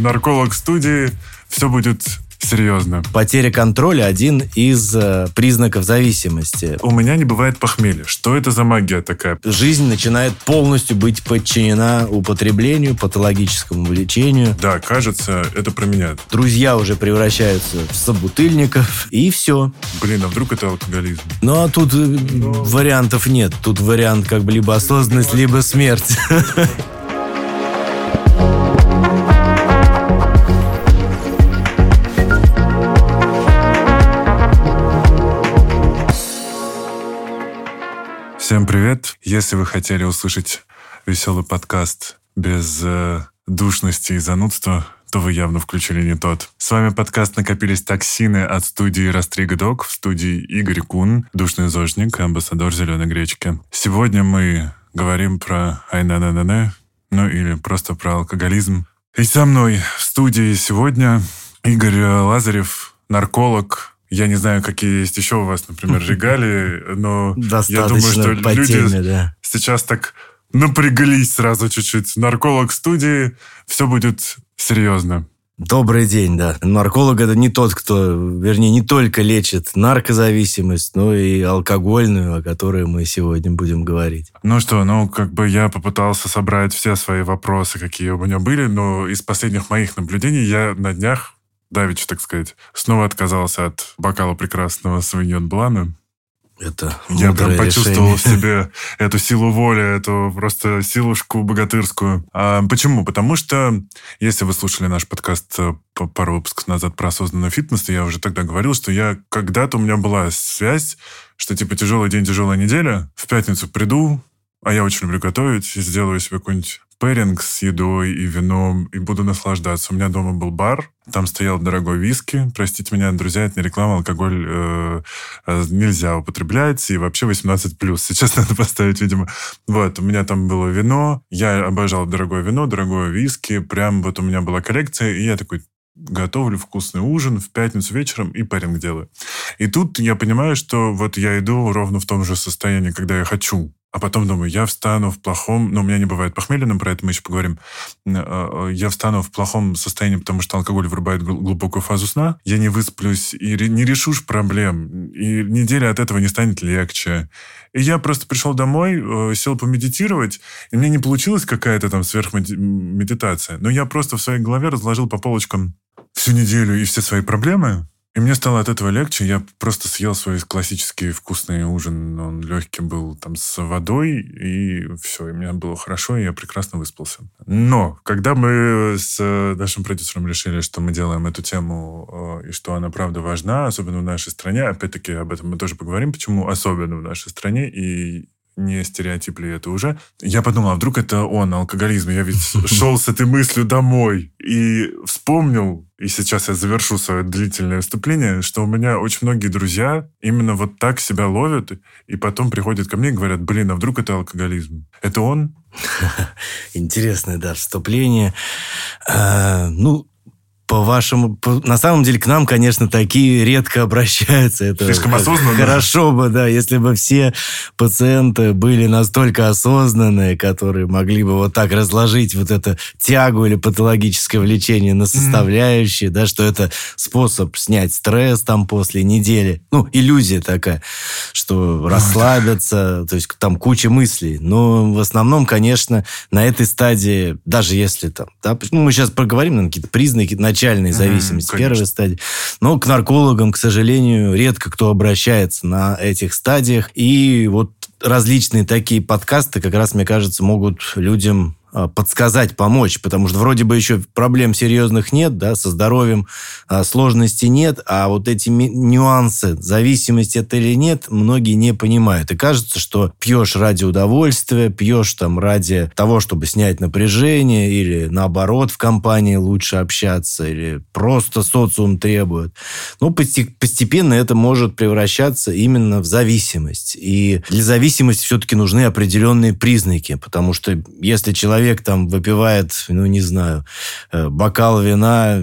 нарколог студии. Все будет Серьезно. Потеря контроля – один из э, признаков зависимости. У меня не бывает похмелья. Что это за магия такая? Жизнь начинает полностью быть подчинена употреблению, патологическому влечению. Да, кажется, это про меня. Друзья уже превращаются в собутыльников, и все. Блин, а вдруг это алкоголизм? Ну, а тут Но... Ну. вариантов нет. Тут вариант как бы либо осознанность, либо смерть. Всем привет! Если вы хотели услышать веселый подкаст без э, душности и занудства, то вы явно включили не тот. С вами подкаст «Накопились токсины» от студии «Растрига Док» в студии Игорь Кун, душный зожник, амбассадор «Зеленой гречки». Сегодня мы говорим про айна-на-на-на, ну или просто про алкоголизм. И со мной в студии сегодня Игорь Лазарев, нарколог, я не знаю, какие есть еще у вас, например, регалии, но я думаю, что люди теме, да. сейчас так напряглись сразу чуть-чуть. Нарколог студии, все будет серьезно. Добрый день, да. Нарколог это не тот, кто, вернее, не только лечит наркозависимость, но и алкогольную, о которой мы сегодня будем говорить. Ну что, ну как бы я попытался собрать все свои вопросы, какие у меня были, но из последних моих наблюдений я на днях Давич, так сказать, снова отказался от бокала прекрасного Савиньон Блана. Это Я прям почувствовал решение. в себе эту силу воли, эту просто силушку богатырскую. А почему? Потому что, если вы слушали наш подкаст э, пару выпусков назад про осознанный фитнес, я уже тогда говорил, что я когда-то у меня была связь, что типа тяжелый день, тяжелая неделя, в пятницу приду, а я очень люблю готовить, сделаю себе какой-нибудь пэринг с едой и вином, и буду наслаждаться. У меня дома был бар, там стоял дорогой виски. Простите меня, друзья, это не реклама, алкоголь э, э нельзя употреблять, и вообще 18+. Сейчас надо поставить, видимо. Вот, у меня там было вино, я обожал дорогое вино, дорогое виски, прям вот у меня была коллекция, и я такой, готовлю вкусный ужин в пятницу вечером и паринг делаю. И тут я понимаю, что вот я иду ровно в том же состоянии, когда я хочу а потом думаю, я встану в плохом, ну, у меня не бывает похмелья, про это мы еще поговорим. А, а, я встану в плохом состоянии, потому что алкоголь вырубает глубокую фазу сна. Я не высплюсь и не решу проблем. И неделя от этого не станет легче. И я просто пришел домой, э, сел помедитировать, и мне не получилась какая-то там сверхмедитация. Но я просто в своей голове разложил по полочкам всю неделю и все свои проблемы, и мне стало от этого легче. Я просто съел свой классический вкусный ужин. Он легкий был там с водой, и все. И мне было хорошо, и я прекрасно выспался. Но когда мы с нашим продюсером решили, что мы делаем эту тему, э, и что она правда важна, особенно в нашей стране, опять-таки об этом мы тоже поговорим, почему особенно в нашей стране, и не стереотип ли это уже. Я подумал, а вдруг это он, алкоголизм. Я ведь шел с этой мыслью домой и вспомнил, и сейчас я завершу свое длительное выступление, что у меня очень многие друзья именно вот так себя ловят, и потом приходят ко мне и говорят, блин, а вдруг это алкоголизм? Это он? Интересное, да, вступление. А, ну, по вашему... По, на самом деле к нам, конечно, такие редко обращаются. Это Слишком осознанно. Хорошо бы, да, если бы все пациенты были настолько осознанные, которые могли бы вот так разложить вот эту тягу или патологическое влечение на составляющие, mm. да, что это способ снять стресс там после недели. Ну, иллюзия такая, что расслабиться, то есть там куча мыслей. Но в основном, конечно, на этой стадии, даже если там, да, ну, мы сейчас проговорим на какие-то признаки, начальной зависимости, mm, первой стадии. Но к наркологам, к сожалению, редко кто обращается на этих стадиях. И вот различные такие подкасты, как раз, мне кажется, могут людям подсказать, помочь, потому что вроде бы еще проблем серьезных нет, да, со здоровьем а, сложностей нет, а вот эти нюансы, зависимость это или нет, многие не понимают. И кажется, что пьешь ради удовольствия, пьешь там ради того, чтобы снять напряжение, или наоборот в компании лучше общаться, или просто социум требует. Ну, постепенно это может превращаться именно в зависимость. И для зависимости все-таки нужны определенные признаки, потому что если человек человек там выпивает, ну, не знаю, э, бокал вина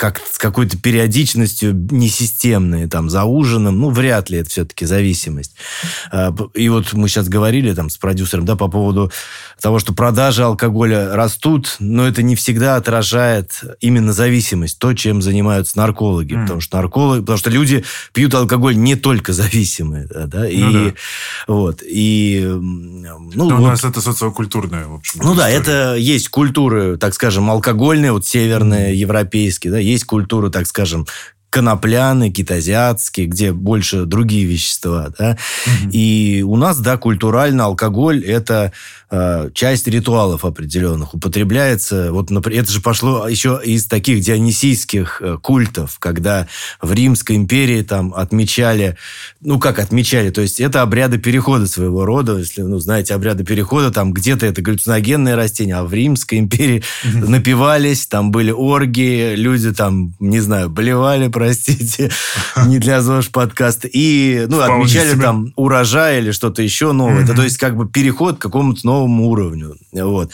как с какой-то периодичностью несистемной, там, за ужином, ну, вряд ли это все-таки зависимость. А, и вот мы сейчас говорили там с продюсером, да, по поводу того, что продажи алкоголя растут, но это не всегда отражает именно зависимость, то, чем занимаются наркологи. Mm. Потому что наркологи, потому что люди пьют алкоголь не только зависимые, да, и ну, да. вот, и ну, но вот, у нас это социокультурное, в общем. Ну да, это есть культуры, так скажем, алкогольные, вот северные, mm. европейские, да, есть культуры, так скажем, конопляны, китазиатские, где больше другие вещества. Да? Угу. И у нас, да, культурально алкоголь – это э, часть ритуалов определенных. Употребляется, вот, например, это же пошло еще из таких дионисийских э, культов, когда в Римской империи там отмечали, ну, как отмечали, то есть это обряды перехода своего рода, если, ну, знаете, обряды перехода, там где-то это галлюциногенное растение, а в Римской империи угу. напивались, там были оргии, люди там, не знаю, болевали, простите, не для ЗОЖ подкаста. И, ну, отмечали там урожай или что-то еще новое. Это, то есть, как бы переход к какому-то новому уровню. Вот.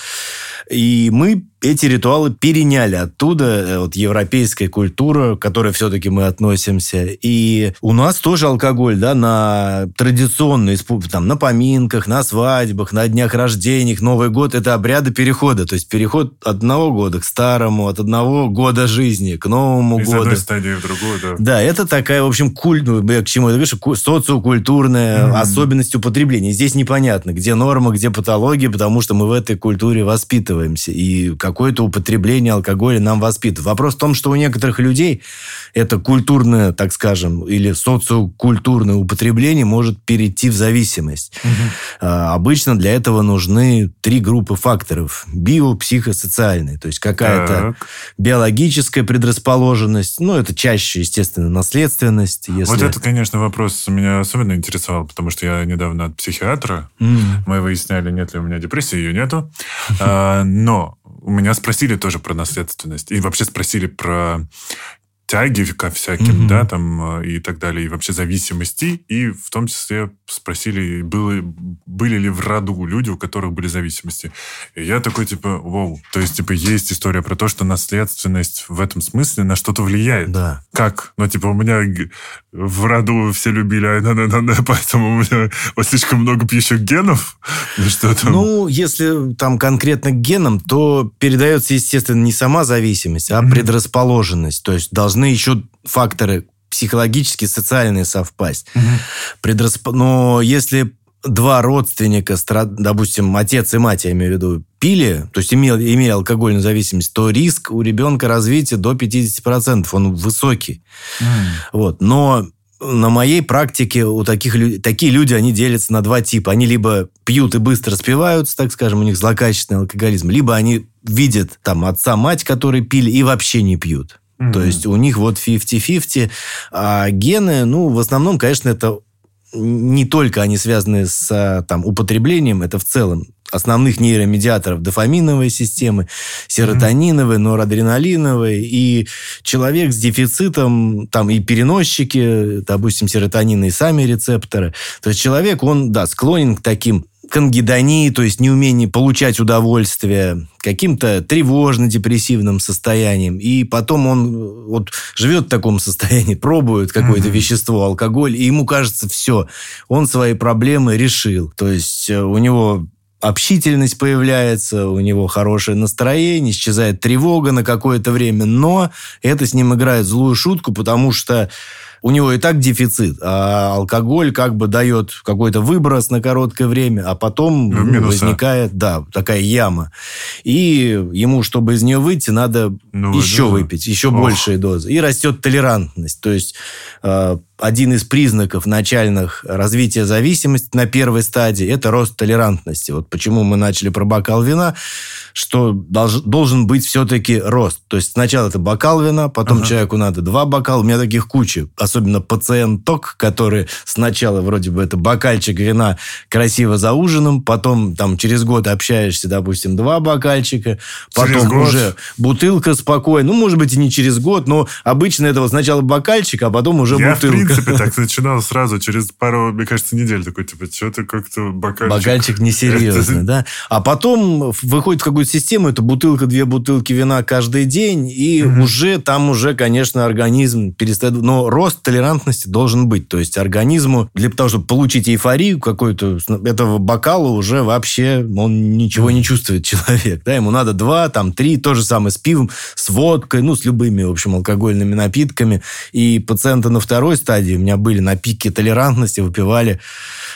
И мы эти ритуалы переняли оттуда, э, вот европейская культура, к которой все-таки мы относимся. И у нас тоже алкоголь, да, на традиционные, там, на поминках, на свадьбах, на днях рождениях, Новый год – это обряды перехода. То есть переход от одного года к старому, от одного года жизни к Новому Из году. Из одной стадии в другую, да. Да, это такая, в общем, культ, ну, к чему это, видишь, социокультурная mm-hmm. особенность употребления. Здесь непонятно, где норма, где патология, потому что мы в этой культуре воспитываемся. И какое-то употребление алкоголя нам воспитывает. Вопрос в том, что у некоторых людей это культурное, так скажем, или социокультурное употребление может перейти в зависимость. Угу. А, обычно для этого нужны три группы факторов. Био, психосоциальные. То есть какая-то так. биологическая предрасположенность. Ну, это чаще, естественно, наследственность. Если... Вот это, конечно, вопрос меня особенно интересовал, потому что я недавно от психиатра. Mm. Мы выясняли, нет ли меня депрессии, ее нету. А, но у меня спросили тоже про наследственность. И вообще спросили про тяги ко всяким, mm-hmm. да, там э, и так далее, и вообще зависимости, и в том числе спросили, было, были ли в роду люди, у которых были зависимости. И я такой, типа, вау, то есть, типа, есть история про то, что наследственность в этом смысле на что-то влияет. Да. Как? Ну, типа, у меня в роду все любили, а, поэтому у меня вот слишком много пьющих генов, или что там? Ну, если там конкретно к генам, то передается, естественно, не сама зависимость, а mm-hmm. предрасположенность, то есть должны должны еще факторы психологические, социальные совпасть. Угу. Предрасп... Но если два родственника, допустим, отец и мать, я имею в виду, пили, то есть имели, имели алкогольную зависимость, то риск у ребенка развития до 50%, он высокий. Mm. Вот. Но на моей практике у таких людей, такие люди, они делятся на два типа. Они либо пьют и быстро спиваются, так скажем, у них злокачественный алкоголизм, либо они видят там отца, мать, которые пили и вообще не пьют. Mm-hmm. То есть у них вот 50-50. А гены, ну, в основном, конечно, это не только они связаны с там, употреблением, это в целом основных нейромедиаторов дофаминовой системы, серотониновой, норадреналиновой, и человек с дефицитом, там и переносчики, допустим, серотонина и сами рецепторы. То есть человек, он, да, склонен к таким к ангидонии, то есть неумение получать удовольствие, каким-то тревожно-депрессивным состоянием. И потом он вот живет в таком состоянии, пробует какое-то mm-hmm. вещество, алкоголь, и ему кажется, все, он свои проблемы решил. То есть э, у него общительность появляется, у него хорошее настроение, исчезает тревога на какое-то время, но это с ним играет злую шутку, потому что у него и так дефицит, а алкоголь как бы дает какой-то выброс на короткое время, а потом ну, возникает, да, такая яма. И ему, чтобы из нее выйти, надо ну, еще да. выпить, еще Ох. большие дозы. И растет толерантность. То есть э, один из признаков начальных развития зависимости на первой стадии – это рост толерантности. Вот почему мы начали про бокал вина, что долж, должен быть все-таки рост. То есть сначала это бокал вина, потом ага. человеку надо два бокала. У меня таких куча. Особенно пациент-ток, который сначала вроде бы это бокальчик вина красиво за ужином, потом там через год общаешься, допустим, два бокальчика, потом уже бутылка спокойно. Ну, может быть, и не через год, но обычно это вот сначала бокальчик, а потом уже Я, бутылка принципе, так начинал сразу, через пару, мне кажется, недель такой, типа, что-то как-то бокальчик... Бокальчик несерьезно, да? А потом выходит в какую-то систему, это бутылка, две бутылки вина каждый день, и угу. уже там уже, конечно, организм перестает... Но рост толерантности должен быть. То есть организму для того, чтобы получить эйфорию какой-то, этого бокала уже вообще он ничего не чувствует человек. Да? Ему надо два, там, три, то же самое с пивом, с водкой, ну, с любыми, в общем, алкогольными напитками. И пациенты на второй стадии у меня были на пике толерантности, выпивали,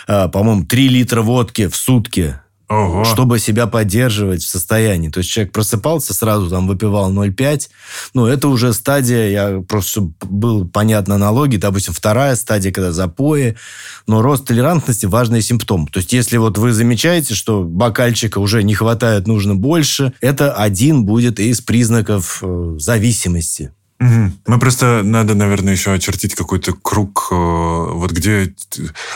а, по-моему, 3 литра водки в сутки. Ого. чтобы себя поддерживать в состоянии. То есть человек просыпался, сразу там выпивал 0,5. Ну, это уже стадия, я просто, был понятно аналогии, допустим, вторая стадия, когда запои. Но рост толерантности – важный симптом. То есть если вот вы замечаете, что бокальчика уже не хватает, нужно больше, это один будет из признаков э, зависимости. Мы просто надо, наверное, еще очертить какой-то круг, э, вот где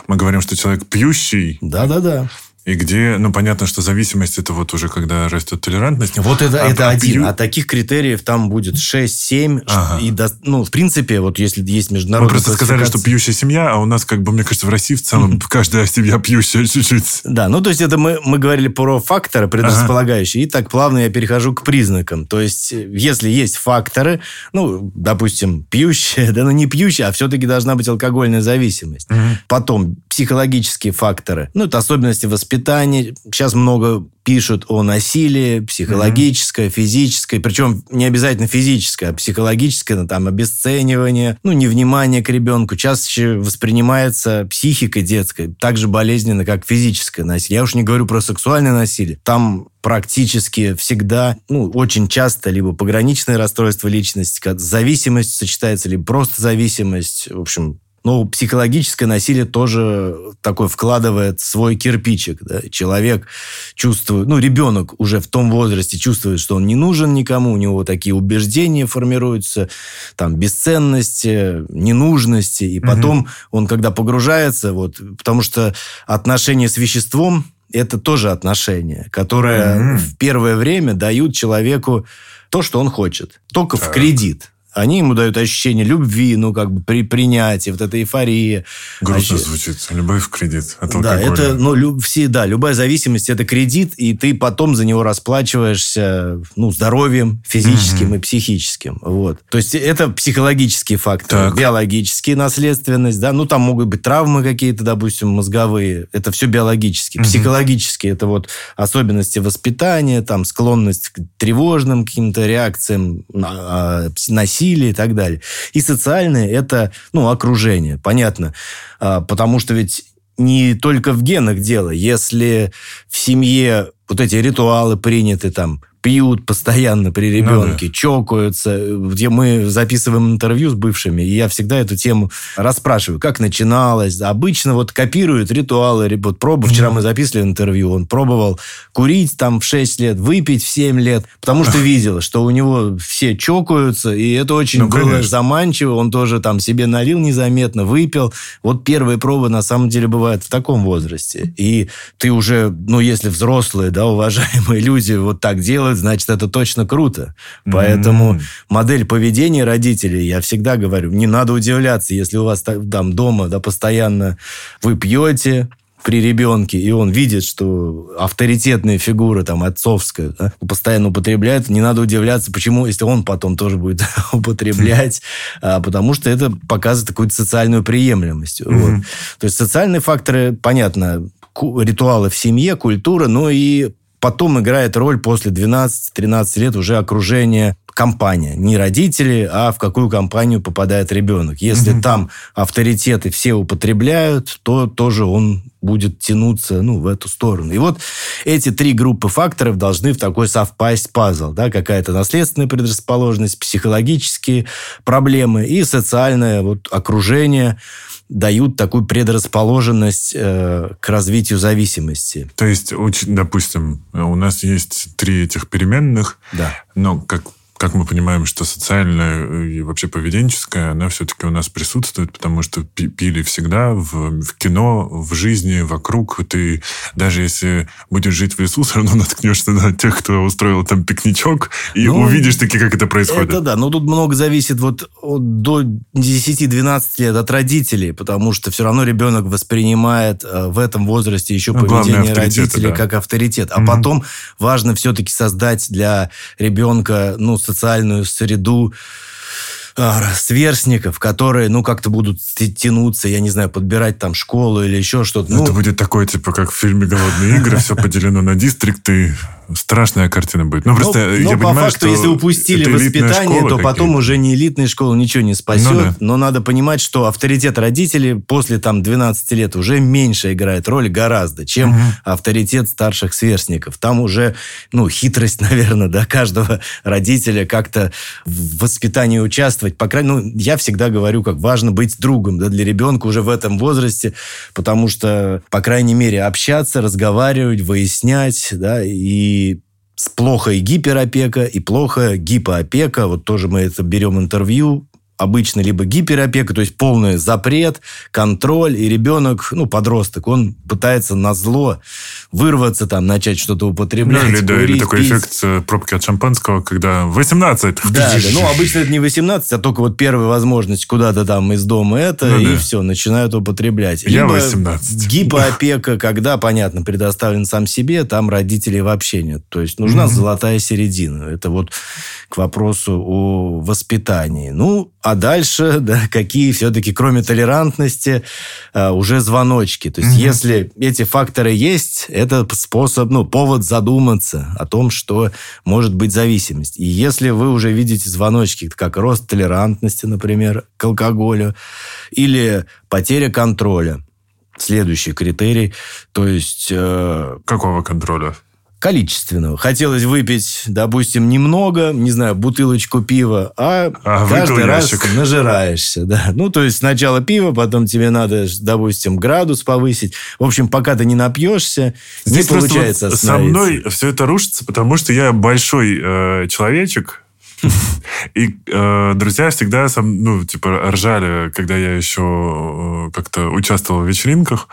мы говорим, что человек пьющий. Да-да-да. И где, ну, понятно, что зависимость это вот уже когда растет толерантность. Вот это, а, это а один. Пью... А таких критериев там будет 6-7. Ага. И, до, ну, в принципе, вот если есть международная Мы просто сказали, что пьющая семья, а у нас, как бы, мне кажется, в России в целом каждая семья пьющая чуть-чуть. Да, ну, то есть это мы, мы говорили про факторы предрасполагающие. Ага. И так плавно я перехожу к признакам. То есть, если есть факторы, ну, допустим, пьющая, да, ну, не пьющая, а все-таки должна быть алкогольная зависимость. Угу. Потом психологические факторы. Ну, это особенности воспитания воспитание. Сейчас много пишут о насилии, психологическое, mm-hmm. физическое, причем не обязательно физическое, а психологическое, ну, там, обесценивание, ну, невнимание к ребенку. Чаще воспринимается психика детская так же болезненно, как физическое насилие. Я уж не говорю про сексуальное насилие. Там практически всегда, ну, очень часто либо пограничное расстройство личности, зависимость сочетается, либо просто зависимость. В общем, ну, психологическое насилие тоже такой вкладывает свой кирпичик. Да? Человек чувствует, ну, ребенок уже в том возрасте чувствует, что он не нужен никому, у него такие убеждения формируются, там, бесценности, ненужности, и потом угу. он, когда погружается, вот, потому что отношения с веществом это тоже отношения, которые mm в первое время дают человеку то, что он хочет, только так. в кредит они ему дают ощущение любви, ну, как бы при принятии, вот эта эйфория. Грустно Ощ... звучит. Любовь в кредит. От да, это, ну, лю... все, да, любая зависимость – это кредит, и ты потом за него расплачиваешься, ну, здоровьем физическим угу. и психическим. Вот. То есть это психологические факторы, так. биологические, наследственность, да, ну, там могут быть травмы какие-то, допустим, мозговые, это все биологические. Угу. Психологические – это вот особенности воспитания, там, склонность к тревожным каким-то реакциям, а, насилию, насилие и так далее. И социальное – это, ну, окружение, понятно. А, потому что ведь не только в генах дело. Если в семье вот эти ритуалы приняты, там, пьют постоянно при ребенке, ну, да. чокаются. Где мы записываем интервью с бывшими, и я всегда эту тему расспрашиваю, как начиналось. Обычно вот копируют ритуалы. Вот пробу, вчера мы записывали интервью, он пробовал курить там в 6 лет, выпить в 7 лет, потому что видел, что у него все чокаются, и это очень ну, было конечно. заманчиво. Он тоже там себе налил незаметно, выпил. Вот первые пробы на самом деле бывают в таком возрасте. И ты уже, ну, если взрослые, да, уважаемые люди вот так делают, делают, значит, это точно круто. Поэтому mm-hmm. модель поведения родителей, я всегда говорю, не надо удивляться, если у вас там дома да, постоянно вы пьете, при ребенке, и он видит, что авторитетная фигура, там, отцовская, да, постоянно употребляет, не надо удивляться, почему, если он потом тоже будет употреблять, а, потому что это показывает какую-то социальную приемлемость. Mm-hmm. Вот. То есть социальные факторы, понятно, ритуалы в семье, культура, но и Потом играет роль после 12-13 лет уже окружение компания. Не родители, а в какую компанию попадает ребенок. Если угу. там авторитеты все употребляют, то тоже он будет тянуться ну, в эту сторону. И вот эти три группы факторов должны в такой совпасть пазл. Да? Какая-то наследственная предрасположенность, психологические проблемы и социальное вот, окружение – дают такую предрасположенность э, к развитию зависимости. То есть, допустим, у нас есть три этих переменных, да. но как как мы понимаем, что социальная и вообще поведенческая, она все-таки у нас присутствует, потому что пили всегда в, в кино, в жизни, вокруг. Ты даже если будешь жить в лесу, все равно наткнешься на тех, кто устроил там пикничок, и ну, увидишь таки, как это происходит. Это да, но тут много зависит вот от, до 10-12 лет от родителей, потому что все равно ребенок воспринимает э, в этом возрасте еще ну, поведение родителей да. как авторитет. А угу. потом важно все-таки создать для ребенка ну, социальную среду, а, сверстников, которые, ну, как-то будут тянуться, я не знаю, подбирать там школу или еще что-то. Ну, это будет такое, типа, как в фильме «Голодные игры», все поделено на дистрикты, страшная картина будет. Ну, просто но, я но понимаю, по факту, если упустили воспитание, то потом уже не элитная школа ничего не спасет. Ну, да. Но надо понимать, что авторитет родителей после там 12 лет уже меньше играет роль гораздо, чем угу. авторитет старших сверстников. Там уже, ну, хитрость, наверное, да, каждого родителя как-то в воспитании участвовать. По крайней мере, ну, я всегда говорю, как важно быть другом да, для ребенка уже в этом возрасте, потому что, по крайней мере, общаться, разговаривать, выяснять, да, и и плохо и гиперопека, и плохо гипоопека. Вот тоже мы это берем интервью обычно либо гиперопека, то есть полный запрет, контроль, и ребенок, ну, подросток, он пытается на зло вырваться, там, начать что-то употреблять, ну, или, курить, да, или такой пить. эффект э, пробки от шампанского, когда 18. Да, да, ну, обычно это не 18, а только вот первая возможность куда-то там из дома это, ну, и да. все, начинают употреблять. Я либо 18. гипоопека, когда, понятно, предоставлен сам себе, там родителей вообще нет. То есть нужна mm-hmm. золотая середина. Это вот к вопросу о воспитании. Ну, а дальше, да, какие все-таки, кроме толерантности, а, уже звоночки. То есть, mm-hmm. если эти факторы есть, это способ, ну, повод задуматься о том, что может быть зависимость. И если вы уже видите звоночки, как рост толерантности, например, к алкоголю, или потеря контроля, следующий критерий, то есть... Э, Какого контроля? Количественного. Хотелось выпить, допустим, немного, не знаю, бутылочку пива, а, а каждый раз ящик. нажираешься. Да. Ну, то есть сначала пиво, потом тебе надо, допустим, градус повысить. В общем, пока ты не напьешься, Здесь не получается вот Со мной все это рушится, потому что я большой э, человечек, и э, друзья всегда, сам, ну, типа, ржали, когда я еще э, как-то участвовал в вечеринках,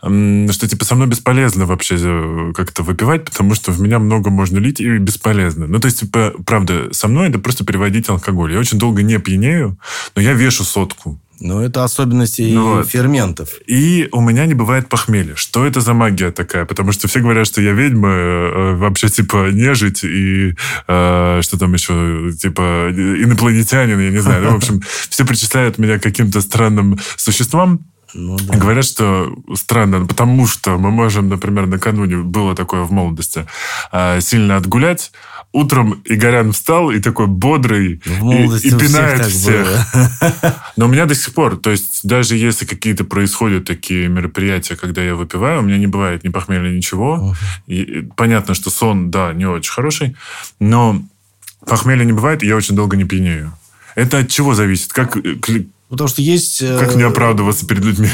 что, типа, со мной бесполезно вообще э, как-то выпивать, потому что в меня много можно лить и бесполезно. Ну, то есть, типа, правда, со мной это просто переводить алкоголь. Я очень долго не пьянею, но я вешу сотку. Ну, это особенности ну, вот. ферментов. И у меня не бывает похмелья. Что это за магия такая? Потому что все говорят, что я ведьма, э, вообще, типа, нежить и э, что там еще, типа, инопланетянин, я не знаю. Ну, в общем, все причисляют меня к каким-то странным существам. Ну, да. Говорят, что странно, потому что мы можем, например, накануне было такое в молодости, э, сильно отгулять, утром Игорян встал и такой бодрый, и, и пинает всех. всех. Но у меня до сих пор, то есть даже если какие-то происходят такие мероприятия, когда я выпиваю, у меня не бывает ни похмелья, ничего. И, понятно, что сон, да, не очень хороший, но похмелья не бывает, и я очень долго не пьянею. Это от чего зависит? Как, э, Потому что есть... Как не оправдываться перед людьми?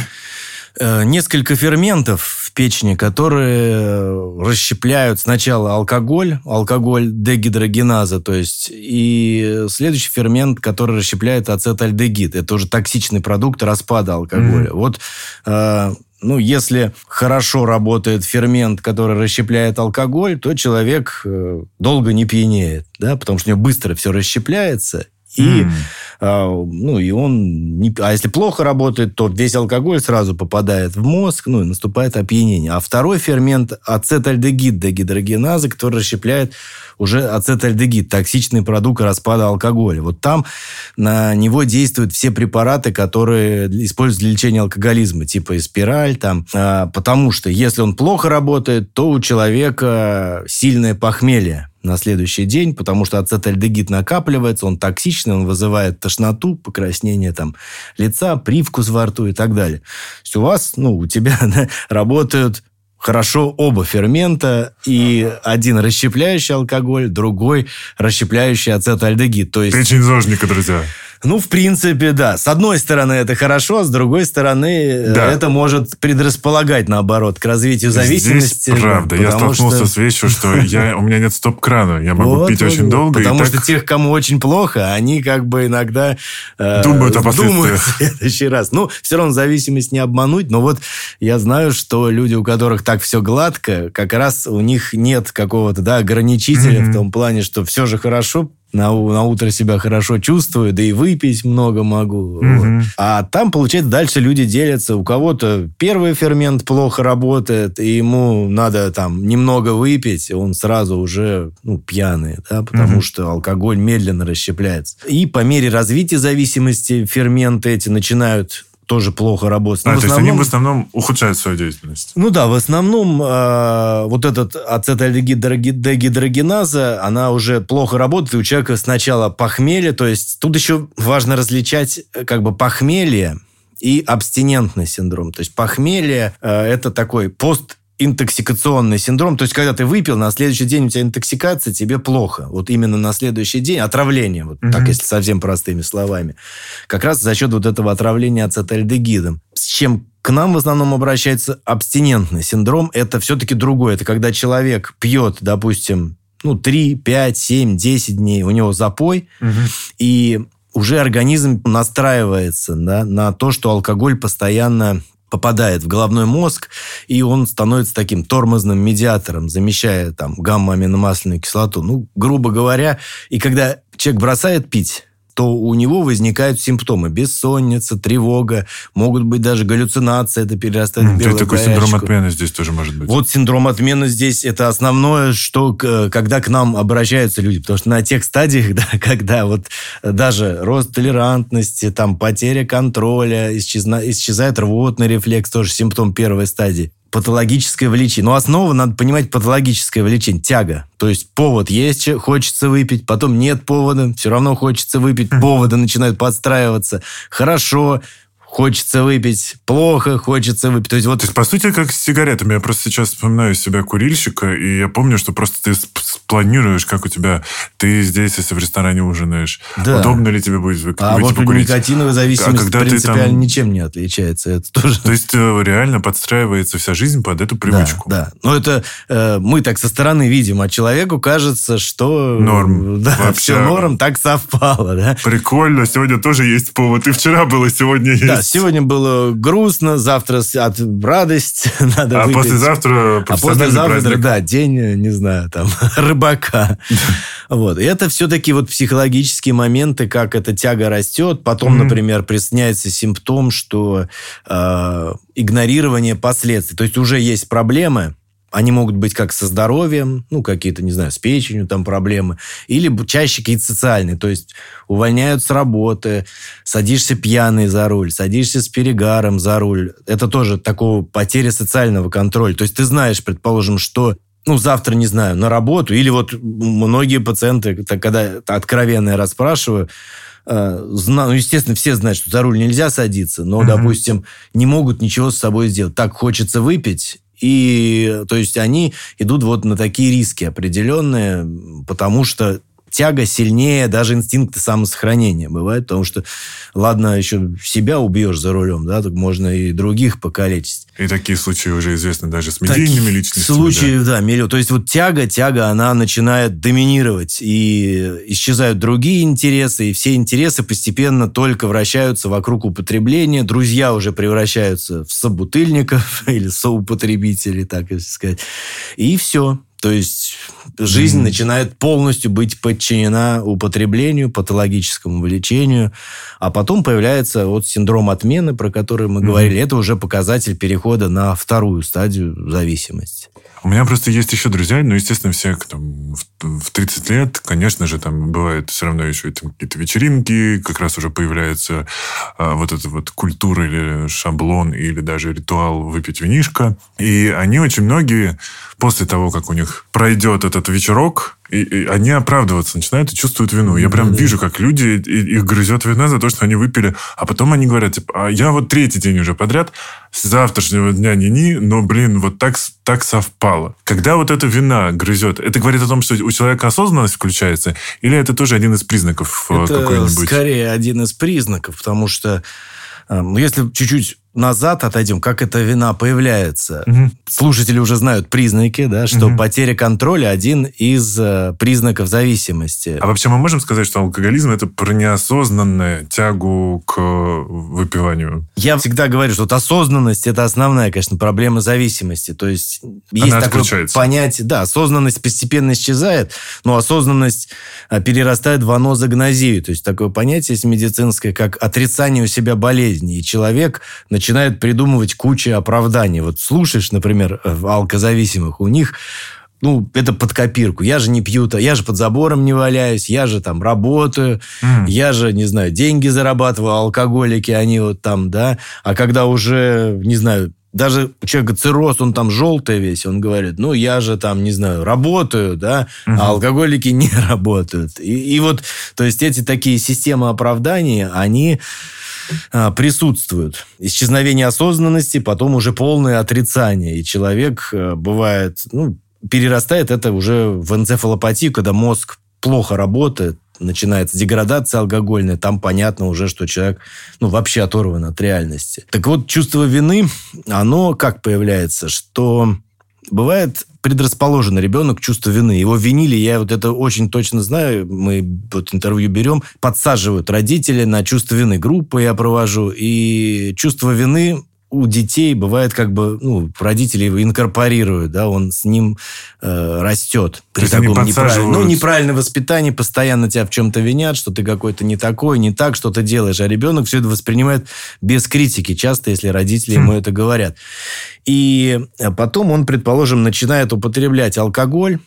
Э, несколько ферментов в печени, которые расщепляют сначала алкоголь, алкоголь дегидрогеназа, то есть, и следующий фермент, который расщепляет ацетальдегид. Это уже токсичный продукт распада алкоголя. Mm-hmm. Вот э, ну, если хорошо работает фермент, который расщепляет алкоголь, то человек э, долго не пьянеет, да, потому что у него быстро все расщепляется, и, mm. А, ну, и он... Не, а если плохо работает, то весь алкоголь сразу попадает в мозг, ну, и наступает опьянение. А второй фермент – ацетальдегид дегидрогеназа, который расщепляет уже ацетальдегид, токсичный продукт распада алкоголя. Вот там на него действуют все препараты, которые используют для лечения алкоголизма, типа спираль там. А, потому что если он плохо работает, то у человека сильное похмелье на следующий день, потому что ацетальдегид накапливается, он токсичный, он вызывает тошноту, покраснение там лица, привкус во рту и так далее. То есть у вас, ну, у тебя да, работают хорошо оба фермента, и один расщепляющий алкоголь, другой расщепляющий ацетальдегид. То есть... Печень зожника, друзья. Ну, в принципе, да. С одной стороны, это хорошо, с другой стороны, э, да. это может предрасполагать, наоборот, к развитию зависимости. Здесь правда. Я столкнулся что... с вещью, что я, у меня нет стоп-крана. Я могу вот, пить вот, очень долго. Потому что так... тех, кому очень плохо, они как бы иногда... Э, думают о последствиях. В следующий раз. Ну, все равно зависимость не обмануть. Но вот я знаю, что люди, у которых так все гладко, как раз у них нет какого-то да, ограничителя mm-hmm. в том плане, что все же хорошо, на, на утро себя хорошо чувствую, да и выпить много могу. Угу. Вот. А там, получается, дальше люди делятся. У кого-то первый фермент плохо работает, и ему надо там немного выпить, он сразу уже ну, пьяный, да, потому угу. что алкоголь медленно расщепляется. И по мере развития зависимости ферменты эти начинают тоже плохо работать. А, то основном, есть они в основном ухудшают свою деятельность? Ну да, в основном э, вот этот ацетальдегидрогеназа, она уже плохо работает, и у человека сначала похмелье, то есть тут еще важно различать э, как бы похмелье и абстинентный синдром. То есть похмелье э, это такой пост интоксикационный синдром, то есть когда ты выпил, на следующий день у тебя интоксикация, тебе плохо. Вот именно на следующий день отравление, вот mm-hmm. так если совсем простыми словами. Как раз за счет вот этого отравления ацетальдегидом. С чем к нам в основном обращается абстинентный синдром, это все-таки другое. Это когда человек пьет, допустим, ну, 3, 5, 7, 10 дней, у него запой, угу. и уже организм настраивается да, на то, что алкоголь постоянно попадает в головной мозг, и он становится таким тормозным медиатором, замещая там гамма-аминомасляную кислоту. Ну, грубо говоря, и когда человек бросает пить, то у него возникают симптомы. Бессонница, тревога, могут быть даже галлюцинации, это перерастает в белую такой горячку. синдром отмены здесь тоже может быть. Вот синдром отмены здесь это основное, что когда к нам обращаются люди. Потому что на тех стадиях, да, когда вот даже рост толерантности, там потеря контроля, исчезна, исчезает рвотный рефлекс, тоже симптом первой стадии патологическое влечение. Но основа, надо понимать, патологическое влечение, тяга. То есть повод есть, хочется выпить, потом нет повода, все равно хочется выпить, поводы начинают подстраиваться. Хорошо, хочется выпить, плохо хочется выпить. То есть, вот... То есть, по сути, как с сигаретами. Я просто сейчас вспоминаю себя курильщика, и я помню, что просто ты планируешь, как у тебя... Ты здесь, если в ресторане ужинаешь, да. удобно ли тебе будет выпить, А вот покурить. никотиновая зависимость а когда принципиально там... ничем не отличается. Это тоже... То есть, э, реально подстраивается вся жизнь под эту привычку. Да, да. Но это э, мы так со стороны видим, а человеку кажется, что... Норм. Да, Вообще... все норм, так совпало. Да? Прикольно, сегодня тоже есть повод. И вчера было, сегодня есть. Да, сегодня было грустно, завтра от радость надо А выпить. послезавтра А послезавтра, праздник. да, день, не знаю, там, рыбака. Вот. И это все-таки вот психологические моменты, как эта тяга растет. Потом, например, присоединяется симптом, что э, игнорирование последствий. То есть уже есть проблемы, они могут быть как со здоровьем, ну, какие-то, не знаю, с печенью там проблемы, или чаще какие-то социальные, то есть увольняют с работы, садишься пьяный за руль, садишься с перегаром за руль. Это тоже такого потеря социального контроля. То есть ты знаешь, предположим, что ну, завтра, не знаю, на работу, или вот многие пациенты, когда откровенно я расспрашиваю, э, ну, естественно, все знают, что за руль нельзя садиться, но, mm-hmm. допустим, не могут ничего с собой сделать. Так хочется выпить, и, то есть, они идут вот на такие риски определенные, потому что тяга сильнее даже инстинкта самосохранения бывает, потому что, ладно, еще себя убьешь за рулем, да, так можно и других покалечить. И такие случаи уже известны даже с медийными Такие личностями. Случаи, да, да миллион. То есть вот тяга, тяга, она начинает доминировать, и исчезают другие интересы, и все интересы постепенно только вращаются вокруг употребления, друзья уже превращаются в собутыльников или соупотребителей, так если сказать. И все. То есть жизнь mm. начинает полностью быть подчинена употреблению, патологическому влечению, а потом появляется вот синдром отмены, про который мы mm. говорили. Это уже показатель перехода на вторую стадию зависимости. У меня просто есть еще друзья, ну, естественно, все там, в 30 лет, конечно же, там бывают все равно еще какие-то вечеринки, как раз уже появляется а, вот эта вот культура или шаблон, или даже ритуал выпить винишко. И они очень многие после того, как у них пройдет этот вечерок, и, и они оправдываться начинают и чувствуют вину. Я прям вижу, как люди, их грызет вина за то, что они выпили. А потом они говорят, типа, а я вот третий день уже подряд, с завтрашнего дня ни-ни, но, блин, вот так, так совпало. Когда вот эта вина грызет, это говорит о том, что у человека осознанность включается, или это тоже один из признаков э, какой-нибудь? скорее один из признаков, потому что э, ну, если чуть-чуть назад отойдем, как эта вина появляется. Угу. Слушатели уже знают признаки, да, что угу. потеря контроля один из э, признаков зависимости. А вообще мы можем сказать, что алкоголизм это про неосознанную тягу к выпиванию? Я всегда говорю, что вот осознанность это основная, конечно, проблема зависимости. То есть есть Она такое понятие, да, осознанность постепенно исчезает, но осознанность э, перерастает в анозагнозию. То есть такое понятие есть медицинское, как отрицание у себя болезни. И человек начинают придумывать кучу оправданий. Вот слушаешь, например, э, алкозависимых, у них ну, это под копирку. Я же не пью-то, я же под забором не валяюсь, я же там работаю, mm. я же, не знаю, деньги зарабатываю, алкоголики, они вот там, да. А когда уже, не знаю, даже у человека цирроз, он там желтый весь, он говорит, ну, я же там, не знаю, работаю, да, uh а алкоголики не работают. И, и вот, то есть эти такие системы оправданий, они присутствуют. Исчезновение осознанности, потом уже полное отрицание. И человек э, бывает, ну, перерастает это уже в энцефалопатию, когда мозг плохо работает, начинается деградация алкогольная, там понятно уже, что человек ну, вообще оторван от реальности. Так вот, чувство вины, оно как появляется, что бывает предрасположен ребенок к чувству вины. Его винили, я вот это очень точно знаю, мы вот интервью берем, подсаживают родители на чувство вины. Группы я провожу, и чувство вины у детей бывает как бы, ну, родители его инкорпорируют, да, он с ним э, растет. При То таком неправильном, ну, неправильном воспитании постоянно тебя в чем-то винят, что ты какой-то не такой, не так, что ты делаешь. А ребенок все это воспринимает без критики, часто, если родители хм. ему это говорят. И потом он, предположим, начинает употреблять алкоголь,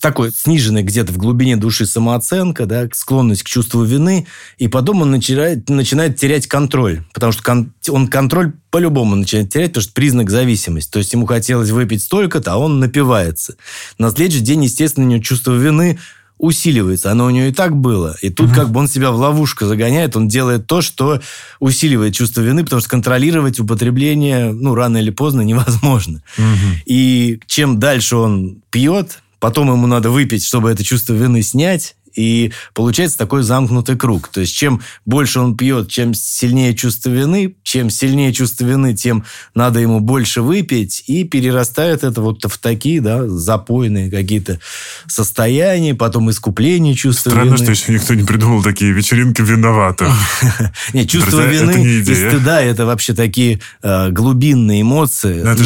такой сниженной где-то в глубине души самооценка, да, склонность к чувству вины, и потом он начинает, начинает терять контроль, потому что кон, он контроль по-любому начинает терять, потому что признак зависимости. То есть ему хотелось выпить столько-то, а он напивается. На следующий день, естественно, у него чувство вины усиливается. Оно у него и так было. И тут угу. как бы он себя в ловушку загоняет, он делает то, что усиливает чувство вины, потому что контролировать употребление, ну, рано или поздно невозможно. Угу. И чем дальше он пьет, потом ему надо выпить, чтобы это чувство вины снять, и получается такой замкнутый круг. То есть, чем больше он пьет, чем сильнее чувство вины, чем сильнее чувство вины, тем надо ему больше выпить, и перерастает это вот в такие, да, запойные какие-то состояния, потом искупление чувства Странно, вины. что еще никто не придумал такие вечеринки виноватых. Нет, чувство вины и стыда – это вообще такие э, глубинные эмоции, над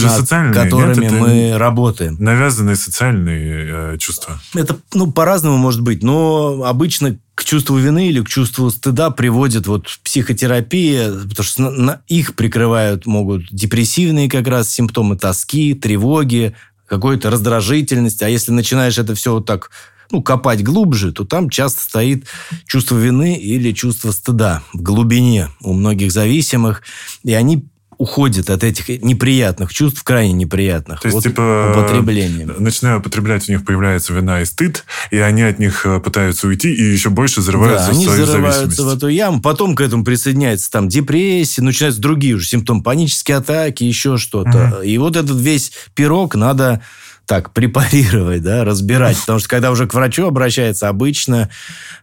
которыми мы работаем. Навязанные социальные э, чувства. Это, ну, по-разному может быть, но обычно к чувству вины или к чувству стыда приводит вот психотерапия, потому что на их прикрывают могут депрессивные как раз симптомы тоски, тревоги, какой-то раздражительности. А если начинаешь это все вот так ну, копать глубже, то там часто стоит чувство вины или чувство стыда в глубине у многих зависимых. И они уходит от этих неприятных чувств, крайне неприятных. То есть, вот типа, употреблением. начиная употреблять, у них появляется вина и стыд, и они от них э, пытаются уйти и еще больше зарываются да, в свою они зарываются в эту яму. Потом к этому присоединяется там депрессия, начинаются другие уже симптомы, панические атаки, еще что-то. Угу. И вот этот весь пирог надо так препарировать, да, разбирать. Потому что когда уже к врачу обращается, обычно,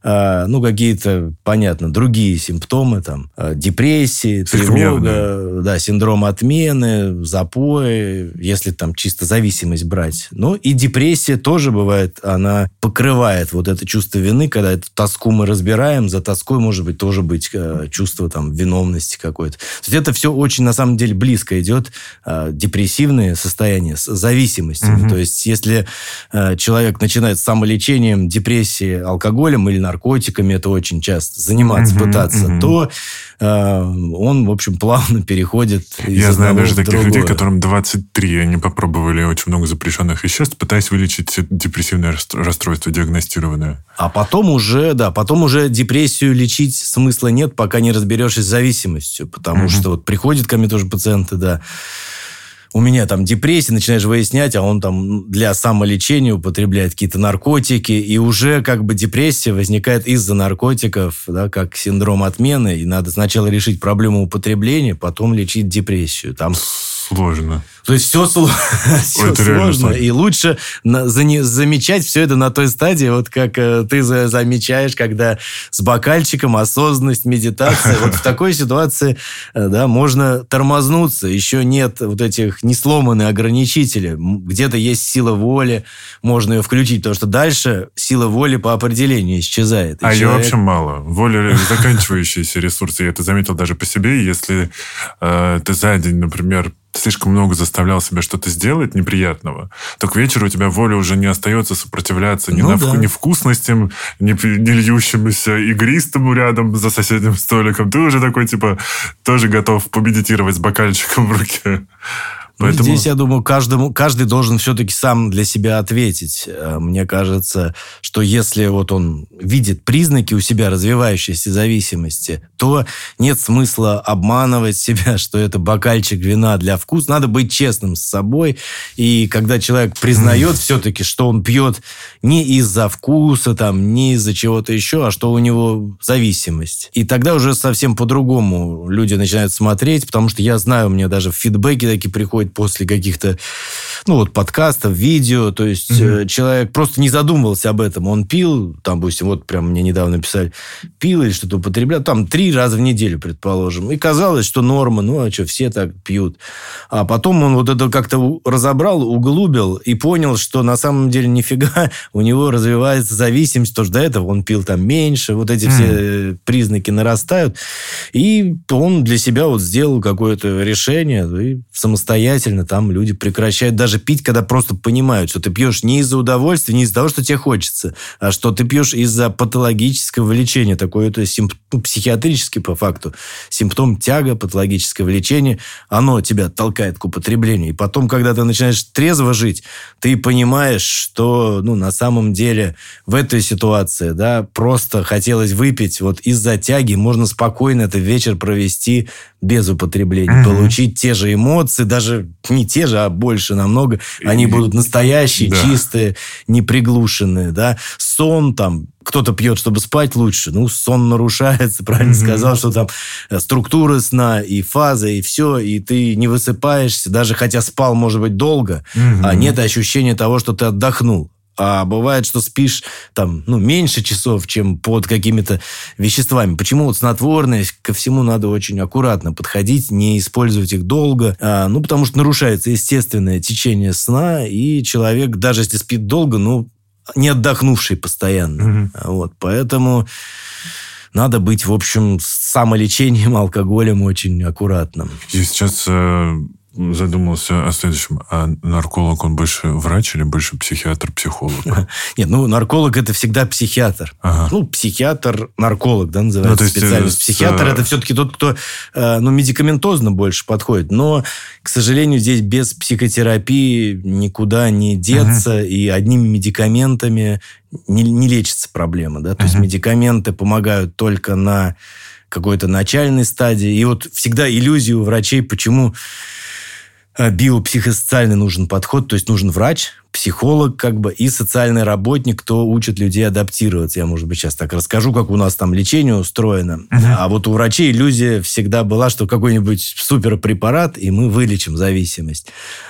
э, ну, какие-то, понятно, другие симптомы, там, э, депрессии, тревога, да, синдром отмены, запои, если там чисто зависимость брать. Ну, и депрессия тоже бывает, она покрывает вот это чувство вины, когда эту тоску мы разбираем, за тоской может быть тоже быть э, чувство там виновности какой-то. То есть это все очень, на самом деле, близко идет, э, депрессивные состояния с зависимостью. Угу. То есть, если э, человек начинает с самолечением, депрессии, алкоголем или наркотиками, это очень часто заниматься, угу, пытаться, угу. то э, он, в общем, плавно переходит из Я знаю даже таких другое. людей, которым 23, они попробовали очень много запрещенных веществ, пытаясь вылечить депрессивное расстройство диагностированное. А потом уже, да, потом уже депрессию лечить смысла нет, пока не разберешься с зависимостью, потому угу. что вот приходят ко мне тоже пациенты, да, у меня там депрессия, начинаешь выяснять, а он там для самолечения употребляет какие-то наркотики, и уже как бы депрессия возникает из-за наркотиков, да, как синдром отмены, и надо сначала решить проблему употребления, потом лечить депрессию. Там сложно. То есть все, все это сложно. сложно. И лучше на- зане- замечать все это на той стадии, вот как э, ты за- замечаешь, когда с бокальчиком осознанность, медитация. Вот в такой ситуации э, да, можно тормознуться. Еще нет вот этих не сломанные ограничители. М, Где-то есть сила воли, можно ее включить, потому что дальше сила воли по определению исчезает. А ее человек- вообще мало. Воля заканчивающиеся ресурсы. Я это заметил даже по себе. Если э, ты за день, например, слишком много заставлял себя что-то сделать неприятного, то к вечеру у тебя воля уже не остается сопротивляться ни, Ну на, да. ни вкусностям, ни, ни льющемуся игристому рядом за соседним столиком. Ты уже такой, типа, тоже готов помедитировать с бокальчиком в руке. Ну, Поэтому... Здесь, я думаю, каждому, каждый должен все-таки сам для себя ответить. Э, Мне кажется, что если вот он видит признаки у себя развивающейся зависимости, то нет смысла обманывать себя, что это бокальчик вина для вкуса. Надо быть честным с собой. И когда человек признает все-таки, что он пьет не из-за вкуса, там, не из-за чего-то еще, а что у него зависимость. И тогда уже совсем по-другому люди начинают смотреть, потому что я знаю, у меня даже фидбэки такие приходят после каких-то, ну вот, подкастов, видео, то есть э, человек просто не задумывался об этом. Он пил, там, допустим, вот прям мне недавно писали, пил или что-то употреблял, там, три раза в неделю, предположим. И казалось, что норма, ну, а что, все так пьют. А потом он вот это как-то разобрал, углубил и понял, что на самом деле нифига у него развивается зависимость, что до этого он пил там меньше, вот эти все э, признаки нарастают. И он для себя вот сделал какое-то решение, и самостоятельно там люди прекращают даже пить, когда просто понимают, что ты пьешь не из-за удовольствия, не из-за того, что тебе хочется, а что ты пьешь из-за патологического влечения. Такое это симп- ну, психиатрический по факту симптом тяга, патологическое влечение, оно тебя толкает к употреблению. И потом, когда ты начинаешь трезво жить, ты понимаешь, что ну, на самом деле в этой ситуации да, просто хотелось выпить вот из-за тяги, можно спокойно этот вечер провести без употребления, Мгм. получить те же эмоции, даже не те же, а больше намного. Они будут настоящие, да. чистые, неприглушенные. Да? Сон там, кто-то пьет, чтобы спать лучше. Ну, сон нарушается, правильно Мгм. сказал, что там э, структура сна и фаза, и все, и ты не высыпаешься, даже хотя спал, может быть, долго, Мгм. а нет ощущения того, что ты отдохнул. А бывает, что спишь там, ну, меньше часов, чем под какими-то веществами. Почему вот снотворные, ко всему надо очень аккуратно подходить, не использовать их долго. А, ну, потому что нарушается естественное течение сна, и человек, даже если спит долго, ну, не отдохнувший постоянно. А Вот, поэтому надо быть, в общем, с самолечением, алкоголем очень аккуратным. Я сейчас э, задумался о следующем. А нарколог, он больше врач или больше психиатр, психолог? Нет, ну, нарколог это всегда психиатр. Ага. Ну, психиатр, нарколог, да, называется Ну, есть, э, специальность. с- Психиатр это все-таки тот, кто, э, ну, медикаментозно больше подходит. Но, к сожалению, здесь без психотерапии никуда не деться, и одними медикаментами не, не лечится проблема, да. То есть Мгм. медикаменты помогают только на какой-то начальной стадии. И вот всегда иллюзия у врачей, почему э, биопсихосоциальный нужен подход, то есть нужен врач, психолог как бы и социальный работник, кто учит людей адаптироваться. Я, может быть, сейчас так расскажу, как у нас там лечение устроено. А вот у врачей иллюзия всегда была, что какой-нибудь суперпрепарат, и мы вылечим зависимость.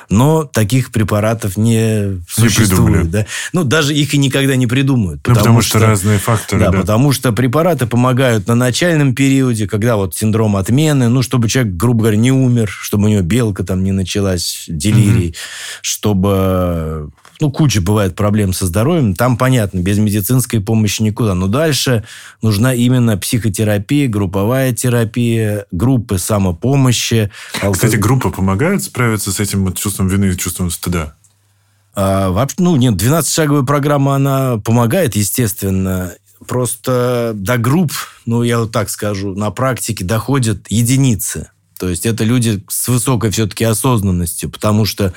Но таких препаратов не, существует. придумали. Да? Ну, даже их и никогда не придумают. Ну, потому что разные факторы, Да, да. потому что препараты помогают на начальном периоде, когда вот синдром отмены, ну, чтобы человек, грубо говоря, не умер, чтобы у него белка там не началась, делирий, чтобы... Ну, куча бывает проблем со здоровьем. Там, понятно, без медицинской помощи никуда. Но дальше нужна именно психотерапия, групповая терапия, группы самопомощи. Кстати, алко- группы помогают справиться с этим чувством вины и чувством стыда? А, вообще, ну, нет, 12-шаговая программа, она помогает, естественно. Просто до групп, ну, я вот так скажу, на практике доходят единицы. То есть это люди с высокой все-таки осознанностью, потому что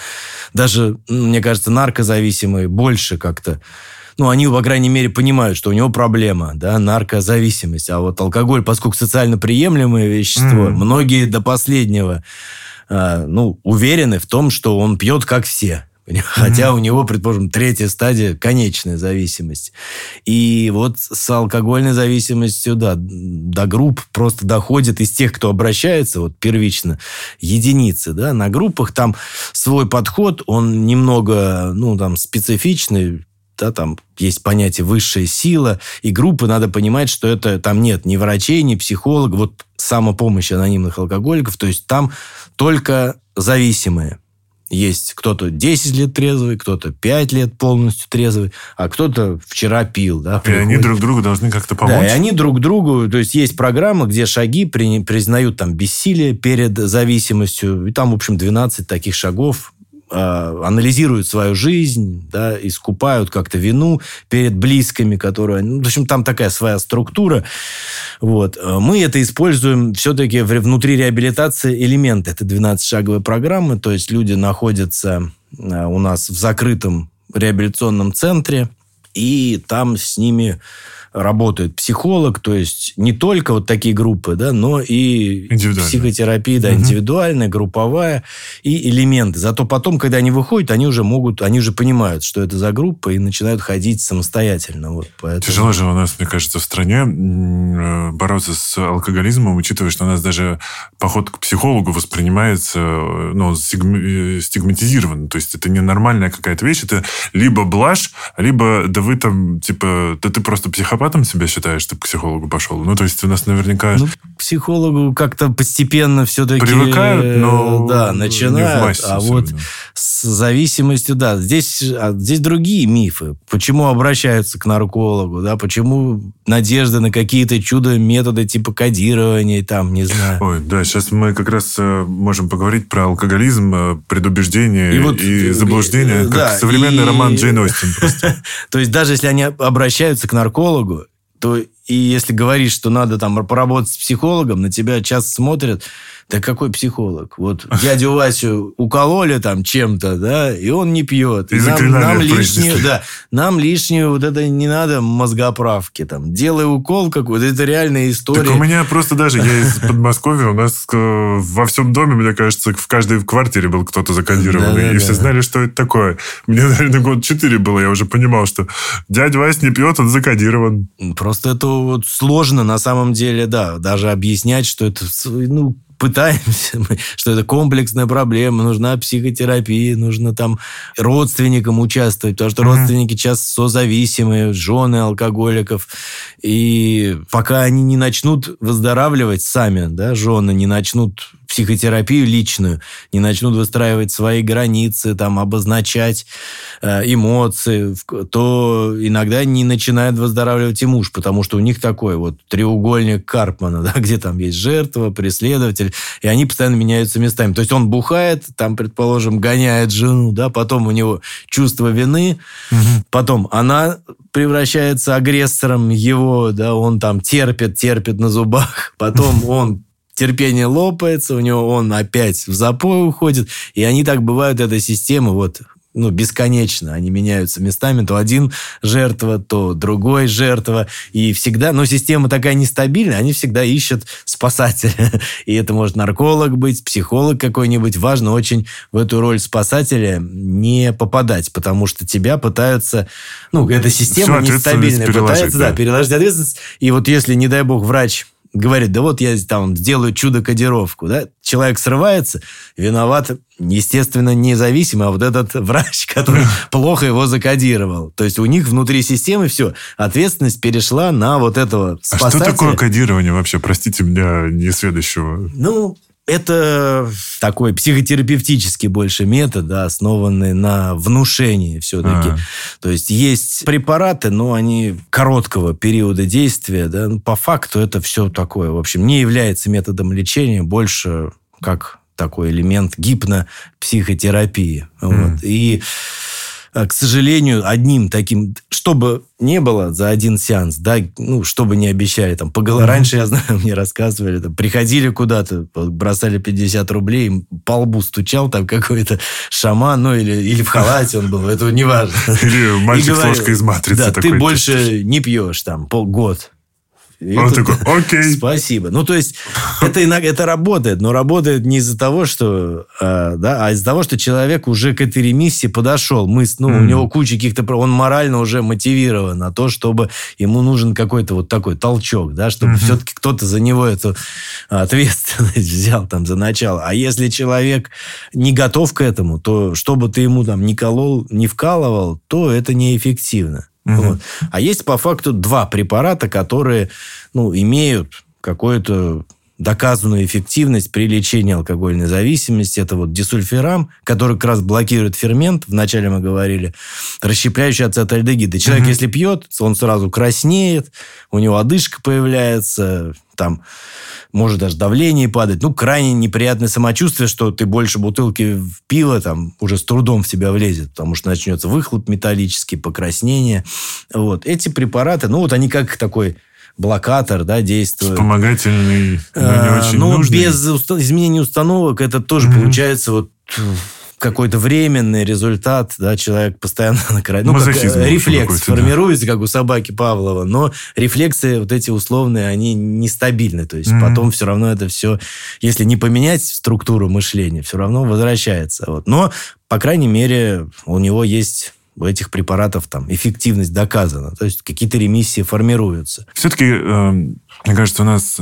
даже, мне кажется, наркозависимые больше как-то ну, они, по крайней мере, понимают, что у него проблема, да, наркозависимость. А вот алкоголь, поскольку социально приемлемое вещество, Мгм. многие до последнего э, ну, уверены в том, что он пьет как все. Хотя mm-hmm. у него, предположим, третья стадия – конечная зависимость. И вот с алкогольной зависимостью, да, до групп просто доходит из тех, кто обращается, вот первично, единицы, да, на группах там свой подход, он немного, ну, там, специфичный, да, там есть понятие высшая сила, и группы надо понимать, что это там нет ни врачей, ни психологов, вот самопомощь анонимных алкоголиков, то есть там только зависимые. Есть кто-то 10 лет трезвый, кто-то 5 лет полностью трезвый, а кто-то вчера пил. Да, и они друг другу должны как-то помочь. Да, и они друг другу... То есть, есть программа, где шаги при, признают там бессилие перед зависимостью. И там, в общем, 12 таких шагов анализируют свою жизнь, да, искупают как-то вину перед близкими, которые... Ну, в общем, там такая своя структура. Вот. Мы это используем все-таки внутри реабилитации элементы. Это 12-шаговая программа, то есть люди находятся а, у нас в закрытом реабилитационном центре, и там с ними работает психолог, то есть не только вот такие группы, да, но и психотерапия, да, угу. индивидуальная, групповая и элементы. Зато потом, когда они выходят, они уже могут, они уже понимают, что это за группа и начинают ходить самостоятельно. Вот, поэтому... Тяжело же у нас, мне кажется, в стране э, бороться с алкоголизмом, учитывая, что у нас даже поход к психологу воспринимается, э, ну, э, стигматизирован. То есть это ненормальная какая-то вещь, это либо блажь, либо да вы там, типа, да ты просто психопат, психопатом себя считаешь, что к психологу пошел? Ну, то есть у нас наверняка... Ну, психологу как-то постепенно все-таки... Привыкают, но... Да, начинают. а вот с зависимостью, да, здесь, а, здесь другие мифы. Почему обращаются к наркологу, да, почему надежда на какие-то чудо-методы типа кодирования, там, не знаю. Ой, да, сейчас мы как раз э, можем поговорить про алкоголизм, э, предубеждение и, вот, и заблуждение, как да, современный и... роман Джейн Остин просто. То есть даже если они обращаются к наркологу, то и если говоришь, что надо там поработать с психологом, на тебя часто смотрят, да какой психолог? Вот дядю Васю укололи там чем-то, да, и он не пьет. И нам, нам лишнюю, да, нам лишнюю вот это не надо мозгоправки там. Делай укол какой-то, это реальная история. Так у меня просто даже, я из Подмосковья, у нас э, во всем доме, мне кажется, в каждой квартире был кто-то закодированный, и все знали, что это такое. Мне, наверное, год четыре было, я уже понимал, что дядя Вась не пьет, он закодирован. Просто это вот сложно на самом деле, да, даже объяснять, что это, ну, пытаемся, что это комплексная проблема, нужна психотерапия, нужно там родственникам участвовать, потому что mm-hmm. родственники часто созависимые, жены алкоголиков. И пока они не начнут выздоравливать сами, да, жены не начнут психотерапию личную, не начнут выстраивать свои границы, там, обозначать э, эмоции, то иногда не начинает выздоравливать и муж, потому что у них такой вот треугольник Карпмана, да, где там есть жертва, преследователь, и они постоянно меняются местами. То есть он бухает, там, предположим, гоняет жену, да, потом у него чувство вины, угу. потом она превращается агрессором его, да, он там терпит, терпит на зубах, потом он терпение лопается, у него он опять в запой уходит, и они так бывают, эта система, вот ну, бесконечно. Они меняются местами. То один жертва, то другой жертва. И всегда, но система такая нестабильная, они всегда ищут спасателя. И это может нарколог быть, психолог какой-нибудь. Важно очень в эту роль спасателя не попадать, потому что тебя пытаются... Ну, эта система нестабильная. Пытается, да, переложить ответственность. И вот если, не дай бог, врач говорит, да вот я там сделаю чудо-кодировку, да, человек срывается, виноват, естественно, независимо, а вот этот врач, который плохо его закодировал. То есть у них внутри системы все, ответственность перешла на вот этого спасателя. А что такое кодирование вообще, простите меня, несведущего? Ну, это такой психотерапевтический больше метод, да, основанный на внушении все-таки. А. То есть есть препараты, но они короткого периода действия. Да, по факту это все такое. В общем, не является методом лечения, больше как такой элемент гипнопсихотерапии. Mm. Вот. И к сожалению, одним таким, чтобы не было за один сеанс, да, ну, чтобы не обещали, там, по голо... mm-hmm. раньше, я знаю, мне рассказывали, там, приходили куда-то, бросали 50 рублей, по лбу стучал там какой-то шаман, ну, или, или в халате он был, это не важно. Или мальчик с ложкой из матрицы Да, ты больше не пьешь там полгод Он это, такой, окей. Спасибо. Ну, то есть, это, иногда, это работает, но работает не из-за того, что... Э, да, а из-за того, что человек уже к этой ремиссии подошел. Мы, ну, mm. у него куча каких-то... Он морально уже мотивирован на то, чтобы ему нужен какой-то вот такой толчок, да, чтобы mm-hmm. все-таки кто-то за него эту ответственность взял там за начало. А если человек не готов к этому, то чтобы ты ему там не колол, не вкалывал, то это неэффективно. Угу. Вот. А есть по факту два препарата, которые ну, имеют какую-то доказанную эффективность при лечении алкогольной зависимости. Это вот дисульфирам, который как раз блокирует фермент, вначале мы говорили, расщепляющий ацетальдегид. человек, угу. если пьет, он сразу краснеет, у него одышка появляется, там может даже давление падать. Ну, крайне неприятное самочувствие, что ты больше бутылки пива там уже с трудом в себя влезет, потому что начнется выхлоп металлический, покраснение. Вот. Эти препараты, ну, вот они как такой блокатор, да, действует. Вспомогательный, но не а, очень Ну, нужный. без изменения установок это тоже mm-hmm. получается вот какой-то временный результат, да, человек постоянно на краю. Ну, как э, рефлекс формируется, да. как у собаки Павлова, но рефлексы вот эти условные, они нестабильны. То есть mm-hmm. потом все равно это все, если не поменять структуру мышления, все равно возвращается. Вот. Но, по крайней мере, у него есть этих препаратов там эффективность доказана. То есть какие-то ремиссии формируются. Все-таки, э, мне кажется, у нас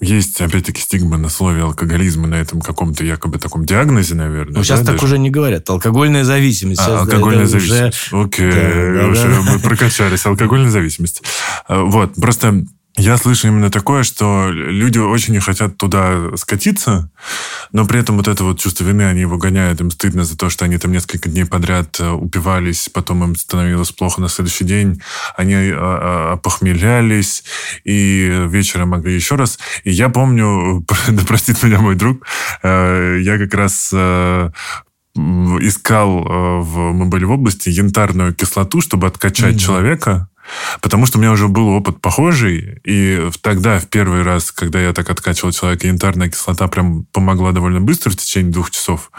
есть, опять-таки, стигма на слове алкоголизма, на этом каком-то якобы таком диагнозе, наверное. Ну, сейчас да, так даже? уже не говорят. Алкогольная зависимость. А, сейчас, алкогольная да, зависимость. Уже... Окей, да, да, уже да. мы прокачались. Алкогольная зависимость. А, вот, просто я слышу именно такое, что люди очень не хотят туда скатиться, но при этом вот это вот чувство вины, они его гоняют, им стыдно за то, что они там несколько дней подряд э, упивались, потом им становилось плохо на следующий день, они э, э, похмелялись, и вечером могли еще раз. И я помню, да простит меня мой друг, я как раз искал в, мы были в области янтарную кислоту, чтобы откачать mm-hmm. человека, Потому что у меня уже был опыт похожий, и тогда, в первый раз, когда я так откачивал человека, янтарная кислота прям помогла довольно быстро, в течение двух часов.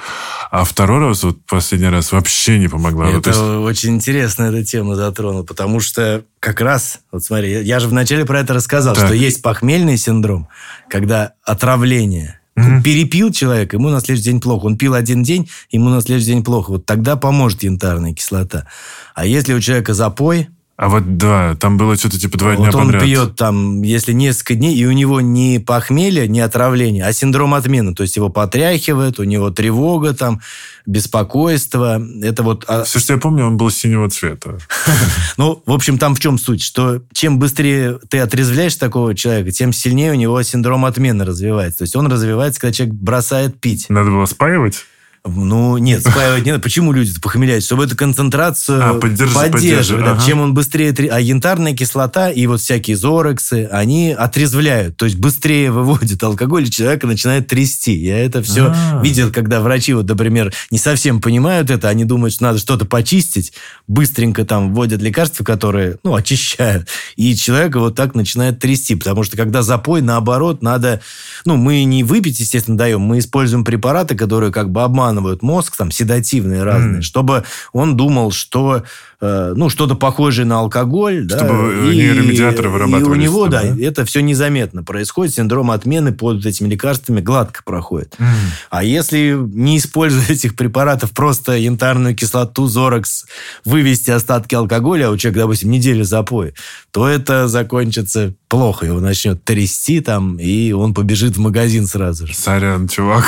А второй раз, вот последний раз, вообще не помогла. Это вот, есть... очень интересно эта тема затронул, потому что как раз, вот смотри, я же вначале про это рассказал, так. что есть похмельный синдром, когда отравление – Mm-hmm. Перепил человек, ему на следующий день плохо. Он пил один день, ему на следующий день плохо. Вот тогда поможет янтарная кислота. А если у человека запой, а вот да, там было что-то типа два вот дня он подряд. он пьет там, если несколько дней, и у него не похмелье, не отравление, а синдром отмены. То есть его потряхивает, у него тревога там, беспокойство. Это вот... А Все, что я помню, он был синего цвета. Ну, в общем, там в чем суть? Что чем быстрее ты отрезвляешь такого человека, тем сильнее у него синдром отмены развивается. То есть он развивается, когда человек бросает пить. Надо было спаивать? Ну, нет, спаивать не надо. Почему люди похмеляются? Чтобы эту концентрацию а, поддерживать. поддерживать ага. Чем он быстрее... А янтарная кислота и вот всякие зорексы, они отрезвляют. То есть быстрее выводят алкоголь, и человека начинает трясти. Я это все А-а-а. видел, когда врачи, вот, например, не совсем понимают это, они думают, что надо что-то почистить, быстренько там вводят лекарства, которые, ну, очищают. И человека вот так начинает трясти. Потому что когда запой, наоборот, надо... Ну, мы не выпить, естественно, даем, мы используем препараты, которые как бы обманывают обманывают мозг, там, седативные разные, mm. чтобы он думал, что, э, ну, что-то похожее на алкоголь. Чтобы да, нейромедиаторы и, вырабатывались. И у него, да, да, это все незаметно происходит. Синдром отмены под этими лекарствами гладко проходит. Mm. А если не используя этих препаратов, просто янтарную кислоту, зорекс, вывести остатки алкоголя, а у человека, допустим, неделя запой, то это закончится плохо. Его начнет трясти там, и он побежит в магазин сразу же. Сорян, чувак.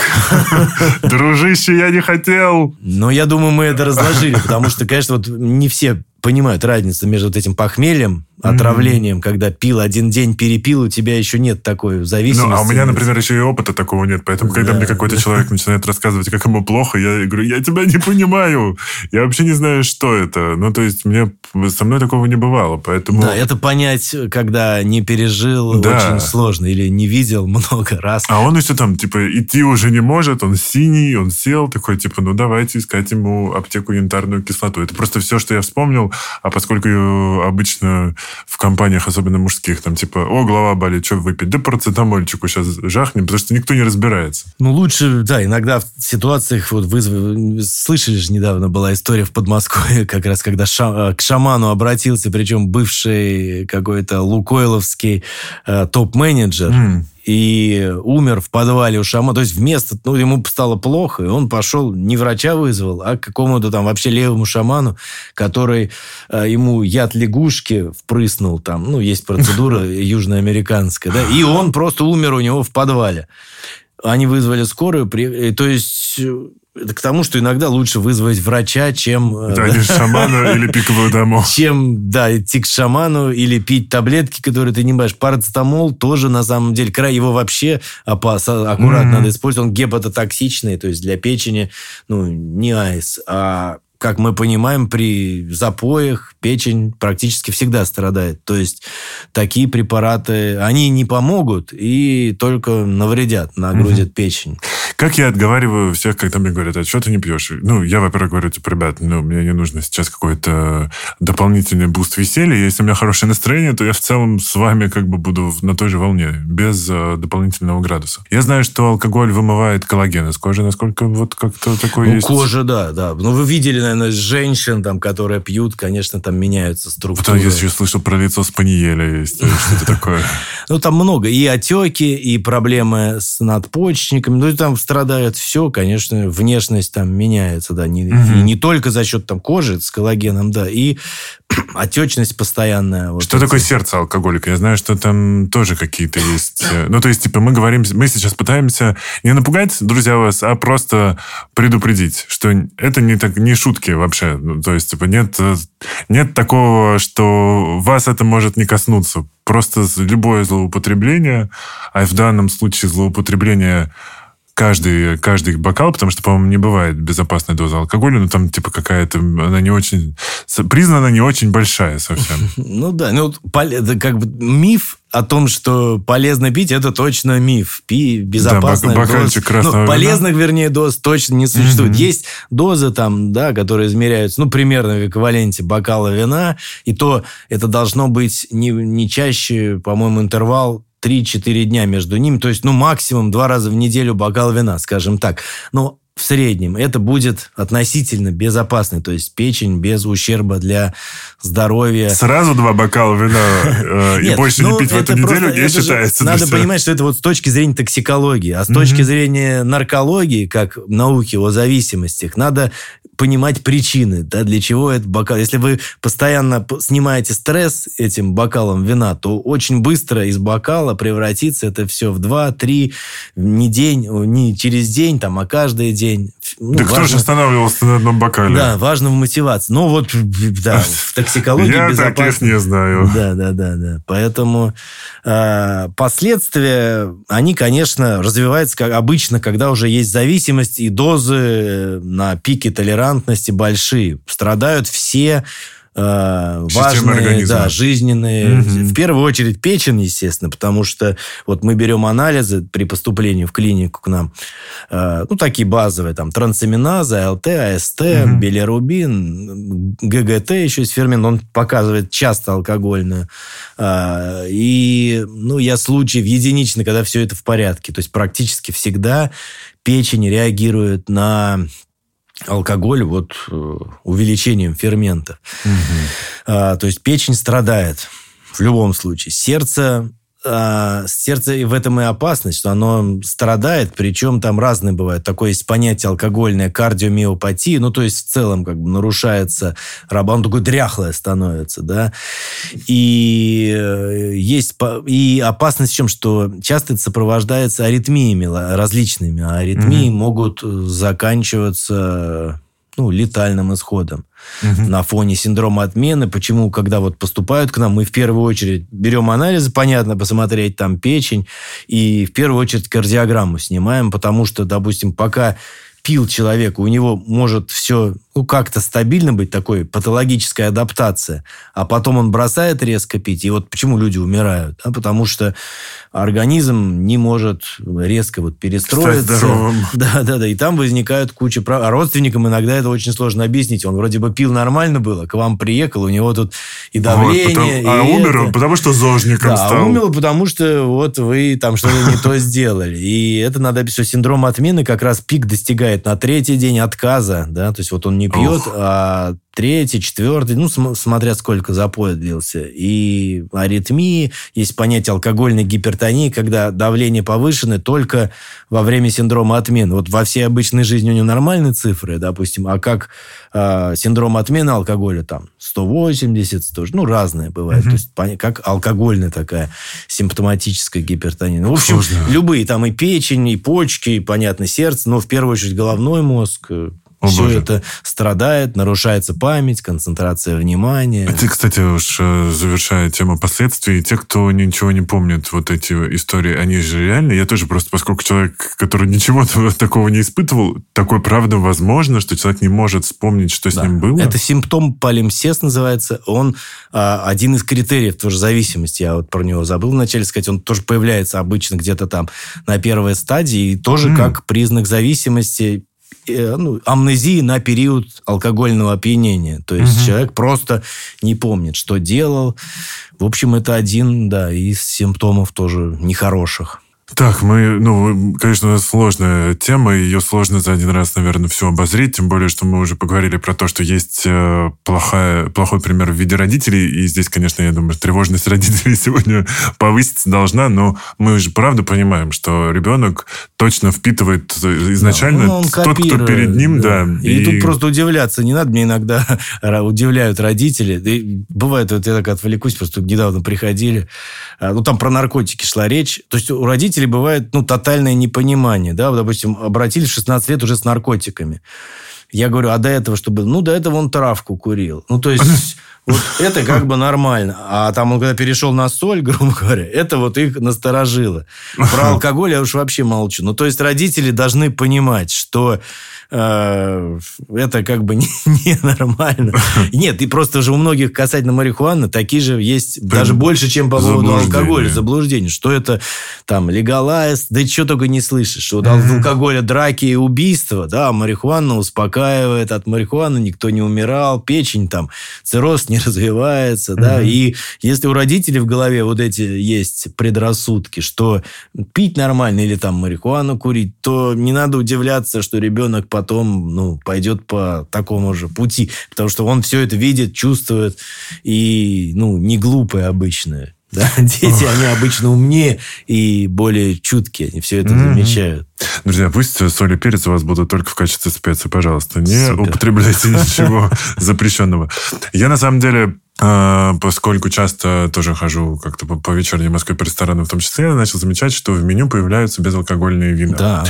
Дружище, я не хотел. Но я думаю, мы это разложили, потому что, конечно, вот не все понимают разницу между вот этим похмельем, отравлением, mm-hmm. когда пил один день, перепил, у тебя еще нет такой зависимости. Ну, а у меня, например, еще и опыта такого нет. Поэтому, когда да, мне какой-то да. человек начинает рассказывать, как ему плохо, я говорю, я тебя не понимаю. Я вообще не знаю, что это. Ну, то есть, мне со мной такого не бывало, поэтому... Да, это понять, когда не пережил, да. очень сложно. Или не видел много раз. А он еще там, типа, идти уже не может, он синий, он сел, такой, типа, ну, давайте искать ему аптеку янтарную кислоту. Это просто все, что я вспомнил а поскольку обычно в компаниях, особенно мужских, там типа, о, голова болит, что выпить? Да процетамольчику сейчас жахнем, потому что никто не разбирается. Ну, лучше, да, иногда в ситуациях, вот вы слышали же недавно была история в Подмосковье, как раз когда ша, к шаману обратился, причем бывший какой-то лукойловский э, топ-менеджер, mm и умер в подвале у шамана. То есть вместо, ну, ему стало плохо, и он пошел, не врача вызвал, а к какому-то там вообще левому шаману, который э, ему яд лягушки впрыснул там. Ну, есть процедура южноамериканская, да, и он просто умер у него в подвале. Они вызвали скорую, при... то есть это к тому, что иногда лучше вызвать врача, чем... Э, да, да, шамана или пиковую даму. Чем, да, идти к шаману или пить таблетки, которые ты не понимаешь. Парацетамол тоже, на самом деле, край его вообще опасно, аккуратно mm-hmm. надо использовать. Он гепатотоксичный, то есть для печени, ну, не айс, а как мы понимаем, при запоях печень практически всегда страдает. То есть такие препараты, они не помогут и только навредят, нагрузят угу. печень. Как я отговариваю всех, когда мне говорят, а что ты не пьешь? Ну, я, во-первых, говорю, типа, ребят, ну, мне не нужно сейчас какой-то дополнительный boost веселья. Если у меня хорошее настроение, то я в целом с вами как бы буду на той же волне, без uh, дополнительного градуса. Я знаю, что алкоголь вымывает коллаген из кожи. Насколько вот как-то такое ну, есть? кожа, да, да. Ну, вы видели, наверное, женщин, там, которые пьют, конечно, там меняются структуры. Вот я еще слышал про лицо Спаниеля есть. Что-то такое. Ну, там много. И отеки, и проблемы с надпочечниками. Ну, и там страдают все, конечно, внешность там меняется, да. Не, угу. не только за счет там кожи с коллагеном, да, и отечность постоянная. Вот что эти. такое сердце алкоголика? Я знаю, что там тоже какие-то есть... Э, ну, то есть, типа, мы говорим... Мы сейчас пытаемся не напугать, друзья, вас, а просто предупредить, что это не, так, не шутки вообще. Ну, то есть, типа, нет, э, нет такого, что вас это может не коснуться. Просто любое злоупотребление, а в данном случае злоупотребление каждый, каждый бокал, потому что, по-моему, не бывает безопасной дозы алкоголя, но там, типа, какая-то, она не очень, признана не очень большая совсем. Ну да, ну, как бы миф о том, что полезно пить, это точно миф. Пи безопасная да, доза. Ну, полезных, вернее, доз точно не существует. Угу. Есть дозы там, да, которые измеряются, ну, примерно в эквиваленте бокала вина, и то это должно быть не, не чаще, по-моему, интервал 3-4 дня между ними, то есть, ну, максимум два раза в неделю бокал вина, скажем так. Но в среднем это будет относительно безопасно, то есть печень без ущерба для здоровья. Сразу два бокала вина э, и больше не ну, пить в эту неделю не считается. Надо понимать, что это вот с точки зрения токсикологии, а с точки зрения наркологии, как науки о зависимостях, надо понимать причины, да, для чего этот бокал. Если вы постоянно снимаете стресс этим бокалом вина, то очень быстро из бокала превратится это все в 2-3, не день, не через день, там, а каждый день. Ну, да важно, кто же останавливался на одном бокале? Да, важно в мотивации. Ну, вот, да, в токсикологии Я таких не знаю. Да, да, да, да. Поэтому э, последствия, они, конечно, развиваются как обычно, когда уже есть зависимость, и дозы на пике толерантности большие. Страдают все э, важные, да, жизненные. Угу. В первую очередь печень, естественно, потому что вот мы берем анализы при поступлении в клинику к нам, э, ну, такие базовые, там, трансаминаза, АЛТ, АСТ, угу. билирубин, ГГТ еще есть фермент, он показывает часто алкогольную. Э, и, ну, я случаи в единичный, когда все это в порядке. То есть практически всегда печень реагирует на алкоголь вот э, увеличением ферментов. Угу. А, то есть печень страдает в любом случае. Сердце а, сердце в этом и опасность, что оно страдает, причем там разные бывают. Такое есть понятие алкогольная кардиомиопатия, ну, то есть в целом как бы нарушается, оно такое дряхлое становится, да. И э, есть и опасность в чем, что часто это сопровождается аритмиями различными, а аритмии mm-hmm. могут заканчиваться ну, летальным исходом угу. на фоне синдрома отмены. Почему, когда вот поступают к нам, мы в первую очередь берем анализы, понятно, посмотреть там печень, и в первую очередь кардиограмму снимаем, потому что, допустим, пока пил человек, у него может все ну, как-то стабильно быть, такой патологическая адаптация, а потом он бросает резко пить. И вот почему люди умирают? Да? Потому что организм не может резко вот перестроиться. Да, да, да. И там возникают куча прав... А родственникам иногда это очень сложно объяснить. Он вроде бы пил нормально было, к вам приехал, у него тут и давление. Вот, потому... и а умер он, потому что зожником да, стал. А умер, потому что вот вы там что-то не то сделали. И это надо описать. Синдром отмены как раз пик достигает на третий день отказа. Да? То есть вот он не пьет, Ох. а третий, четвертый, ну, см- смотря сколько запой длился. И аритмии, есть понятие алкогольной гипертонии, когда давление повышено только во время синдрома отмены. Вот во всей обычной жизни у него нормальные цифры, допустим, а как э, синдром отмены алкоголя, там, 180, 100, ну, разное бывает. Mm-hmm. То есть, как алкогольная такая симптоматическая гипертония. Ну, в общем, Сложно. любые, там и печень, и почки, и, понятно, сердце, но в первую очередь головной мозг, о, все Боже. это страдает, нарушается память, концентрация внимания. А те, кстати, уж э, завершая тему последствий, те, кто ничего не помнит, вот эти истории, они же реальные. Я тоже просто, поскольку человек, который ничего такого не испытывал, такое правда возможно, что человек не может вспомнить, что да. с ним было. Это симптом полимсест называется. Он а, один из критериев тоже зависимости. Я вот про него забыл вначале сказать. Он тоже появляется обычно где-то там на первой стадии. И тоже mm. как признак зависимости ну, амнезии на период алкогольного опьянения. То есть угу. человек просто не помнит, что делал. В общем, это один да, из симптомов тоже нехороших. Так, мы, ну, конечно, сложная тема, ее сложно за один раз, наверное, все обозреть, тем более, что мы уже поговорили про то, что есть э, плохая, плохой пример в виде родителей, и здесь, конечно, я думаю, тревожность родителей сегодня повыситься должна, но мы же правда понимаем, что ребенок точно впитывает изначально да, ну, тот, кто перед ним, да. да и, и тут просто удивляться не надо, мне иногда удивляют родители, и бывает, вот я так отвлекусь, просто недавно приходили, а, ну, там про наркотики шла речь, то есть у родителей родителей бывает ну, тотальное непонимание. Да? Допустим, обратились в 16 лет уже с наркотиками. Я говорю, а до этого что было? Ну, до этого он травку курил. Ну, то есть, вот это как бы нормально. А там он когда перешел на соль, грубо говоря, это вот их насторожило. Про алкоголь я уж вообще молчу. Ну, то есть, родители должны понимать, что Э, это как бы ненормально. Не Нет, и просто же у многих касательно марихуаны такие же есть, даже больше, чем по поводу алкоголя, заблуждение. Что это там легалайз, да что только не слышишь. Что от алкоголя драки и убийства, да, марихуана успокаивает, от марихуаны никто не умирал, печень там, цирроз не развивается, да, и если у родителей в голове вот эти есть предрассудки, что пить нормально или там марихуану курить, то не надо удивляться, что ребенок потом ну, пойдет по такому же пути. Потому что он все это видит, чувствует и ну, не глупые обычные. Да? Дети, они обычно умнее и более чуткие. Они все это замечают. Друзья, пусть соль и перец у вас будут только в качестве специи, пожалуйста. Не Супер. употребляйте ничего запрещенного. Я, на самом деле, а, поскольку часто тоже хожу как-то по, по вечерней Москве по ресторанам в том числе, я начал замечать, что в меню появляются безалкогольные вина. Да.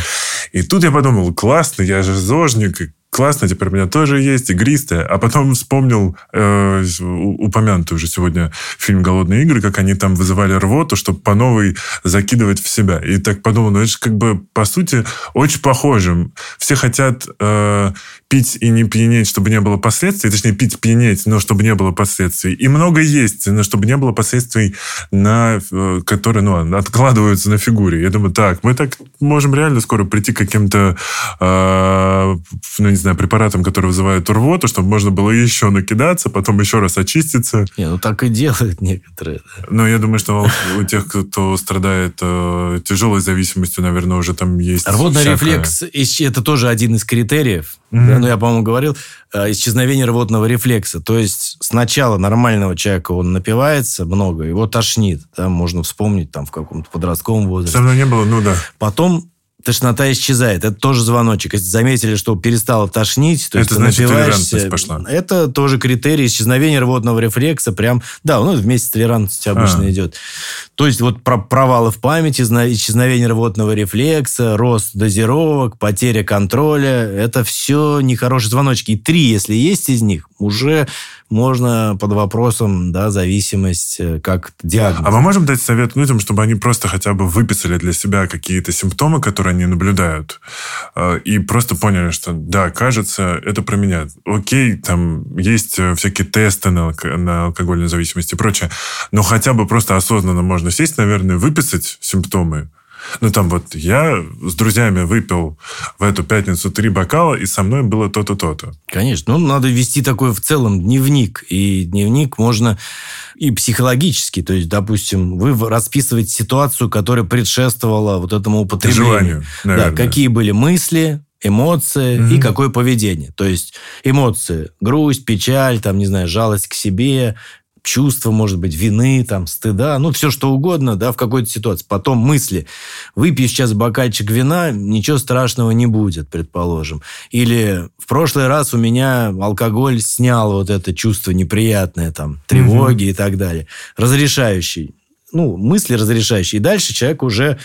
И тут я подумал, классно, я же зожник, классно, теперь у меня тоже есть игристая. А потом вспомнил э, упомянутый уже сегодня фильм «Голодные игры», как они там вызывали рвоту, чтобы по новой закидывать в себя. И так подумал, ну это же как бы по сути очень похоже. Все хотят э, пить и не пьянеть, чтобы не было последствий, точнее пить пьянеть, но чтобы не было последствий. И много есть, но чтобы не было последствий, на, э, которые ну, откладываются на фигуре. Я думаю, так, мы так можем реально скоро прийти к каким-то э, ну, не знаю, препаратам, которые вызывают рвоту, чтобы можно было еще накидаться, потом еще раз очиститься. Не, ну так и делают некоторые. Да. Но я думаю, что у тех, кто страдает э, тяжелой зависимостью, наверное, уже там есть Рвотный всякое... рефлекс, это тоже один из критериев. Mm-hmm. Да, ну, я, по-моему, говорил, э, исчезновение рвотного рефлекса. То есть сначала нормального человека он напивается много, его тошнит. Да, можно вспомнить там в каком-то подростковом возрасте. Все равно не было, ну да. Потом тошнота исчезает. Это тоже звоночек. Если заметили, что перестало тошнить, то это есть значит, толерантность пошла. Это тоже критерий исчезновения рвотного рефлекса. Прям, да, ну, вместе с толерантностью обычно а. идет. То есть вот про провалы в памяти, исчезновение рвотного рефлекса, рост дозировок, потеря контроля, это все нехорошие звоночки. И три, если есть из них, уже можно под вопросом да, зависимость э, как диагноз. А мы можем дать совет людям, чтобы они просто хотя бы выписали для себя какие-то симптомы, которые они наблюдают. Э, и просто поняли, что да, кажется, это про меня. Окей, там есть э, всякие тесты на, на алкогольную зависимость и прочее, но хотя бы просто осознанно можно сесть, наверное, выписать симптомы, ну, там вот я с друзьями выпил в эту пятницу три бокала, и со мной было то-то, то-то. Конечно. Ну, надо вести такой в целом дневник. И дневник можно и психологически. То есть, допустим, вы расписываете ситуацию, которая предшествовала вот этому употреблению. Желанию, наверное. Да, какие были мысли, эмоции mm-hmm. и какое поведение. То есть эмоции, грусть, печаль, там, не знаю, жалость к себе, чувства, может быть, вины, там, стыда, ну, все что угодно, да, в какой-то ситуации. Потом мысли. Выпью сейчас бокальчик вина, ничего страшного не будет, предположим. Или в прошлый раз у меня алкоголь снял вот это чувство неприятное, там, тревоги угу. и так далее. Разрешающий. Ну, мысли разрешающие. И дальше человек уже,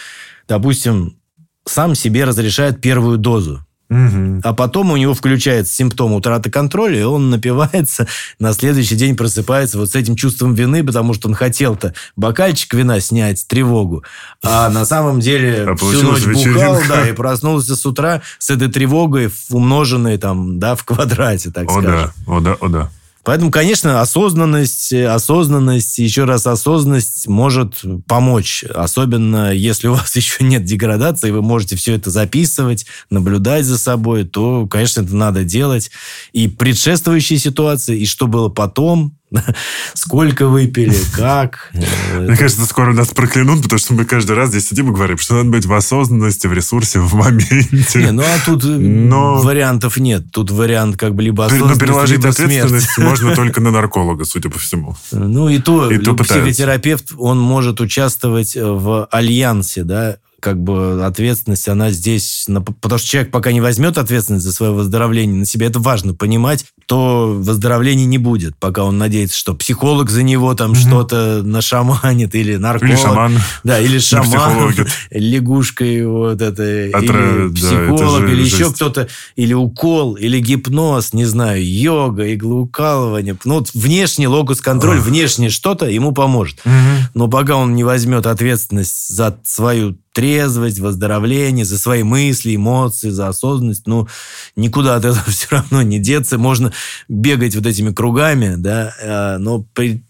допустим, сам себе разрешает первую дозу. Угу. А потом у него включается симптом утраты контроля, и он напивается, на следующий день просыпается вот с этим чувством вины, потому что он хотел-то бокальчик вина снять, тревогу, а на самом деле а всю ночь бухал, да, и проснулся с утра с этой тревогой, умноженной там, да, в квадрате, так о, скажем. Да, о да, о да. Поэтому, конечно, осознанность, осознанность, еще раз осознанность может помочь. Особенно, если у вас еще нет деградации, вы можете все это записывать, наблюдать за собой, то, конечно, это надо делать. И предшествующие ситуации, и что было потом, Сколько выпили, как. Мне кажется, скоро нас проклянут, потому что мы каждый раз здесь сидим и говорим, что надо быть в осознанности, в ресурсе, в моменте. Не, ну а тут э, Но... вариантов нет. Тут вариант как бы либо осознанность, Но переложить либо ответственность смерть. можно только на нарколога, судя по всему. Ну и то, и то психотерапевт, он может участвовать в альянсе, да, как бы ответственность, она здесь... Потому что человек пока не возьмет ответственность за свое выздоровление на себя, это важно понимать, то выздоровления не будет, пока он надеется, что психолог за него там mm-hmm. что-то нашаманит, или нарколог. Или шаман. Да, или шаман. Лягушкой вот это. Отра... Или психолог, да, или жесть. еще кто-то. Или укол, или гипноз, не знаю, йога, иглоукалывание. Ну, вот внешний локус-контроль, внешне что-то ему поможет. Mm-hmm. Но пока он не возьмет ответственность за свою трезвость, выздоровление, за свои мысли, эмоции, за осознанность. Ну, никуда от этого все равно не деться. Можно бегать вот этими кругами, да, а, но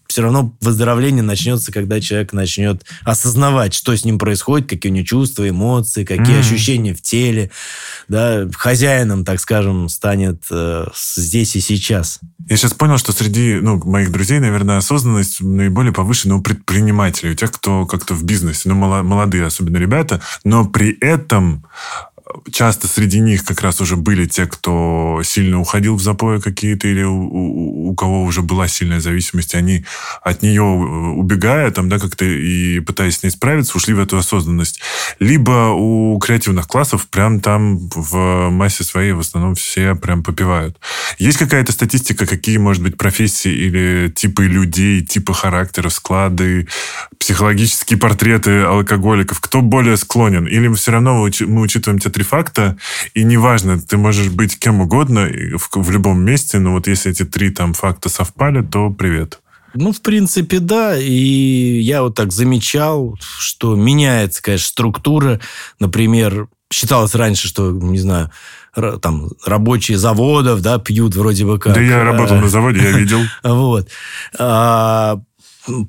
все равно выздоровление начнется, когда человек начнет осознавать, что с ним происходит, какие у него чувства, эмоции, какие mm. ощущения в теле. Да, хозяином, так скажем, станет э, здесь и сейчас. Я сейчас понял, что среди ну, моих друзей, наверное, осознанность наиболее повышена у предпринимателей, у тех, кто как-то в бизнесе, ну, молодые особенно ребята, но при этом часто среди них как раз уже были те, кто сильно уходил в запои какие-то, или у, у, у кого уже была сильная зависимость, они от нее э, убегая, там, да, как-то и пытаясь с ней справиться, ушли в эту осознанность. Либо у креативных классов прям там в массе своей в основном все прям попивают. Есть какая-то статистика, какие, может быть, профессии или типы людей, типы характеров, склады, психологические портреты алкоголиков, кто более склонен? Или все равно мы учитываем те три факта, и неважно, ты можешь быть кем угодно в, в любом месте, но вот если эти три там факта совпали, то привет. Ну, в принципе, да. И я вот так замечал, что меняется, конечно, структура. Например, считалось раньше, что, не знаю, там рабочие заводов, да, пьют вроде бы как. Да я работал на заводе, я видел. Вот.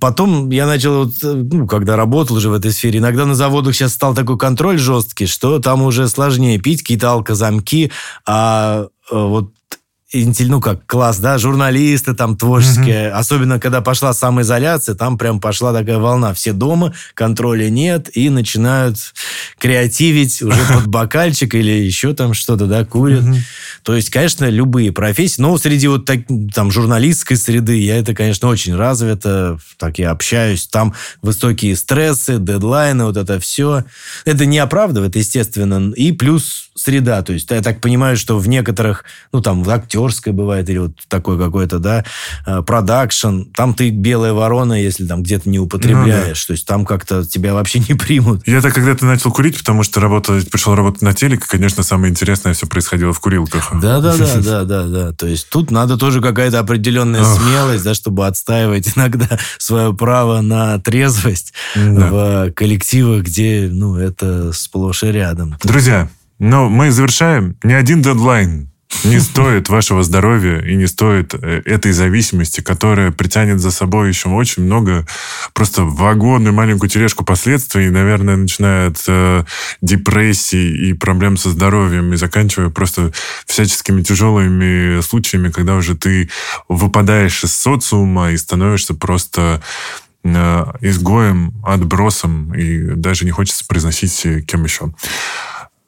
Потом я начал, вот, ну, когда работал уже в этой сфере, иногда на заводах сейчас стал такой контроль жесткий, что там уже сложнее пить какие-то алкозамки, а э, вот ну как, класс, да, журналисты там творческие, mm-hmm. особенно когда пошла самоизоляция, там прям пошла такая волна. Все дома, контроля нет, и начинают креативить уже под бокальчик или еще там что-то, да, курят. Mm-hmm. То есть, конечно, любые профессии, но среди вот так, там журналистской среды я это, конечно, очень развито, так я общаюсь, там высокие стрессы, дедлайны, вот это все. Это не оправдывает, естественно, и плюс среда, то есть я так понимаю, что в некоторых, ну там, в актер актерское бывает, или вот такой какой-то, да, э, продакшн. Там ты белая ворона, если там где-то не употребляешь. Ну, да. То есть там как-то тебя вообще не примут. Я-то когда-то начал курить, потому что работать, пришел работать на телек, конечно, самое интересное все происходило в курилках. Да-да-да, да-да, да. То есть тут надо тоже какая-то определенная смелость, да, чтобы отстаивать иногда свое право на трезвость в коллективах, где, ну, это сплошь и рядом. Друзья, но мы завершаем не один дедлайн не стоит вашего здоровья и не стоит э, этой зависимости, которая притянет за собой еще очень много просто вагонную маленькую тележку последствий, наверное, начиная от э, депрессий и проблем со здоровьем и заканчивая просто всяческими тяжелыми случаями, когда уже ты выпадаешь из социума и становишься просто э, изгоем, отбросом, и даже не хочется произносить э, кем еще.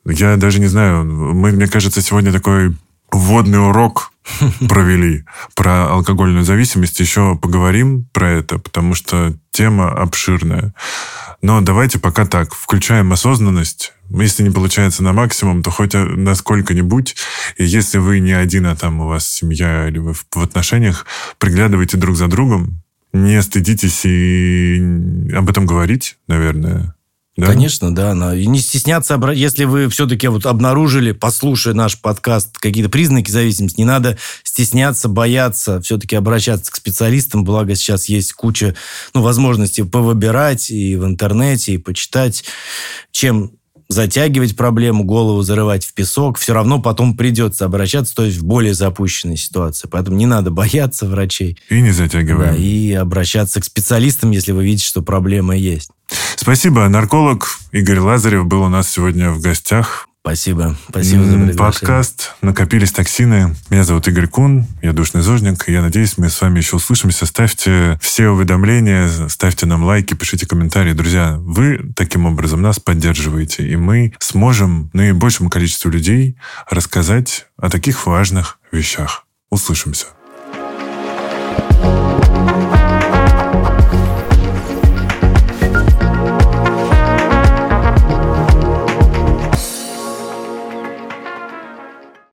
Я даже не знаю, мы, мне кажется, сегодня такой вводный урок провели про алкогольную зависимость. Еще поговорим про это, потому что тема обширная. Но давайте пока так. Включаем осознанность. Если не получается на максимум, то хоть на сколько-нибудь. И если вы не один, а там у вас семья или вы в отношениях, приглядывайте друг за другом. Не стыдитесь и об этом говорить, наверное. Да? Конечно, да. Но и не стесняться, если вы все-таки вот обнаружили, послушая наш подкаст, какие-то признаки зависимости, не надо стесняться, бояться, все-таки обращаться к специалистам. Благо сейчас есть куча ну, возможностей повыбирать и в интернете, и почитать, чем затягивать проблему, голову зарывать в песок, все равно потом придется обращаться, то есть в более запущенной ситуации. Поэтому не надо бояться врачей. И не затягивать. Да, и обращаться к специалистам, если вы видите, что проблема есть. Спасибо. Нарколог Игорь Лазарев был у нас сегодня в гостях. Спасибо. Спасибо за приглашение. Подкаст «Накопились токсины». Меня зовут Игорь Кун, я душный зожник. Я надеюсь, мы с вами еще услышимся. Ставьте все уведомления, ставьте нам лайки, пишите комментарии. Друзья, вы таким образом нас поддерживаете, и мы сможем наибольшему количеству людей рассказать о таких важных вещах. Услышимся.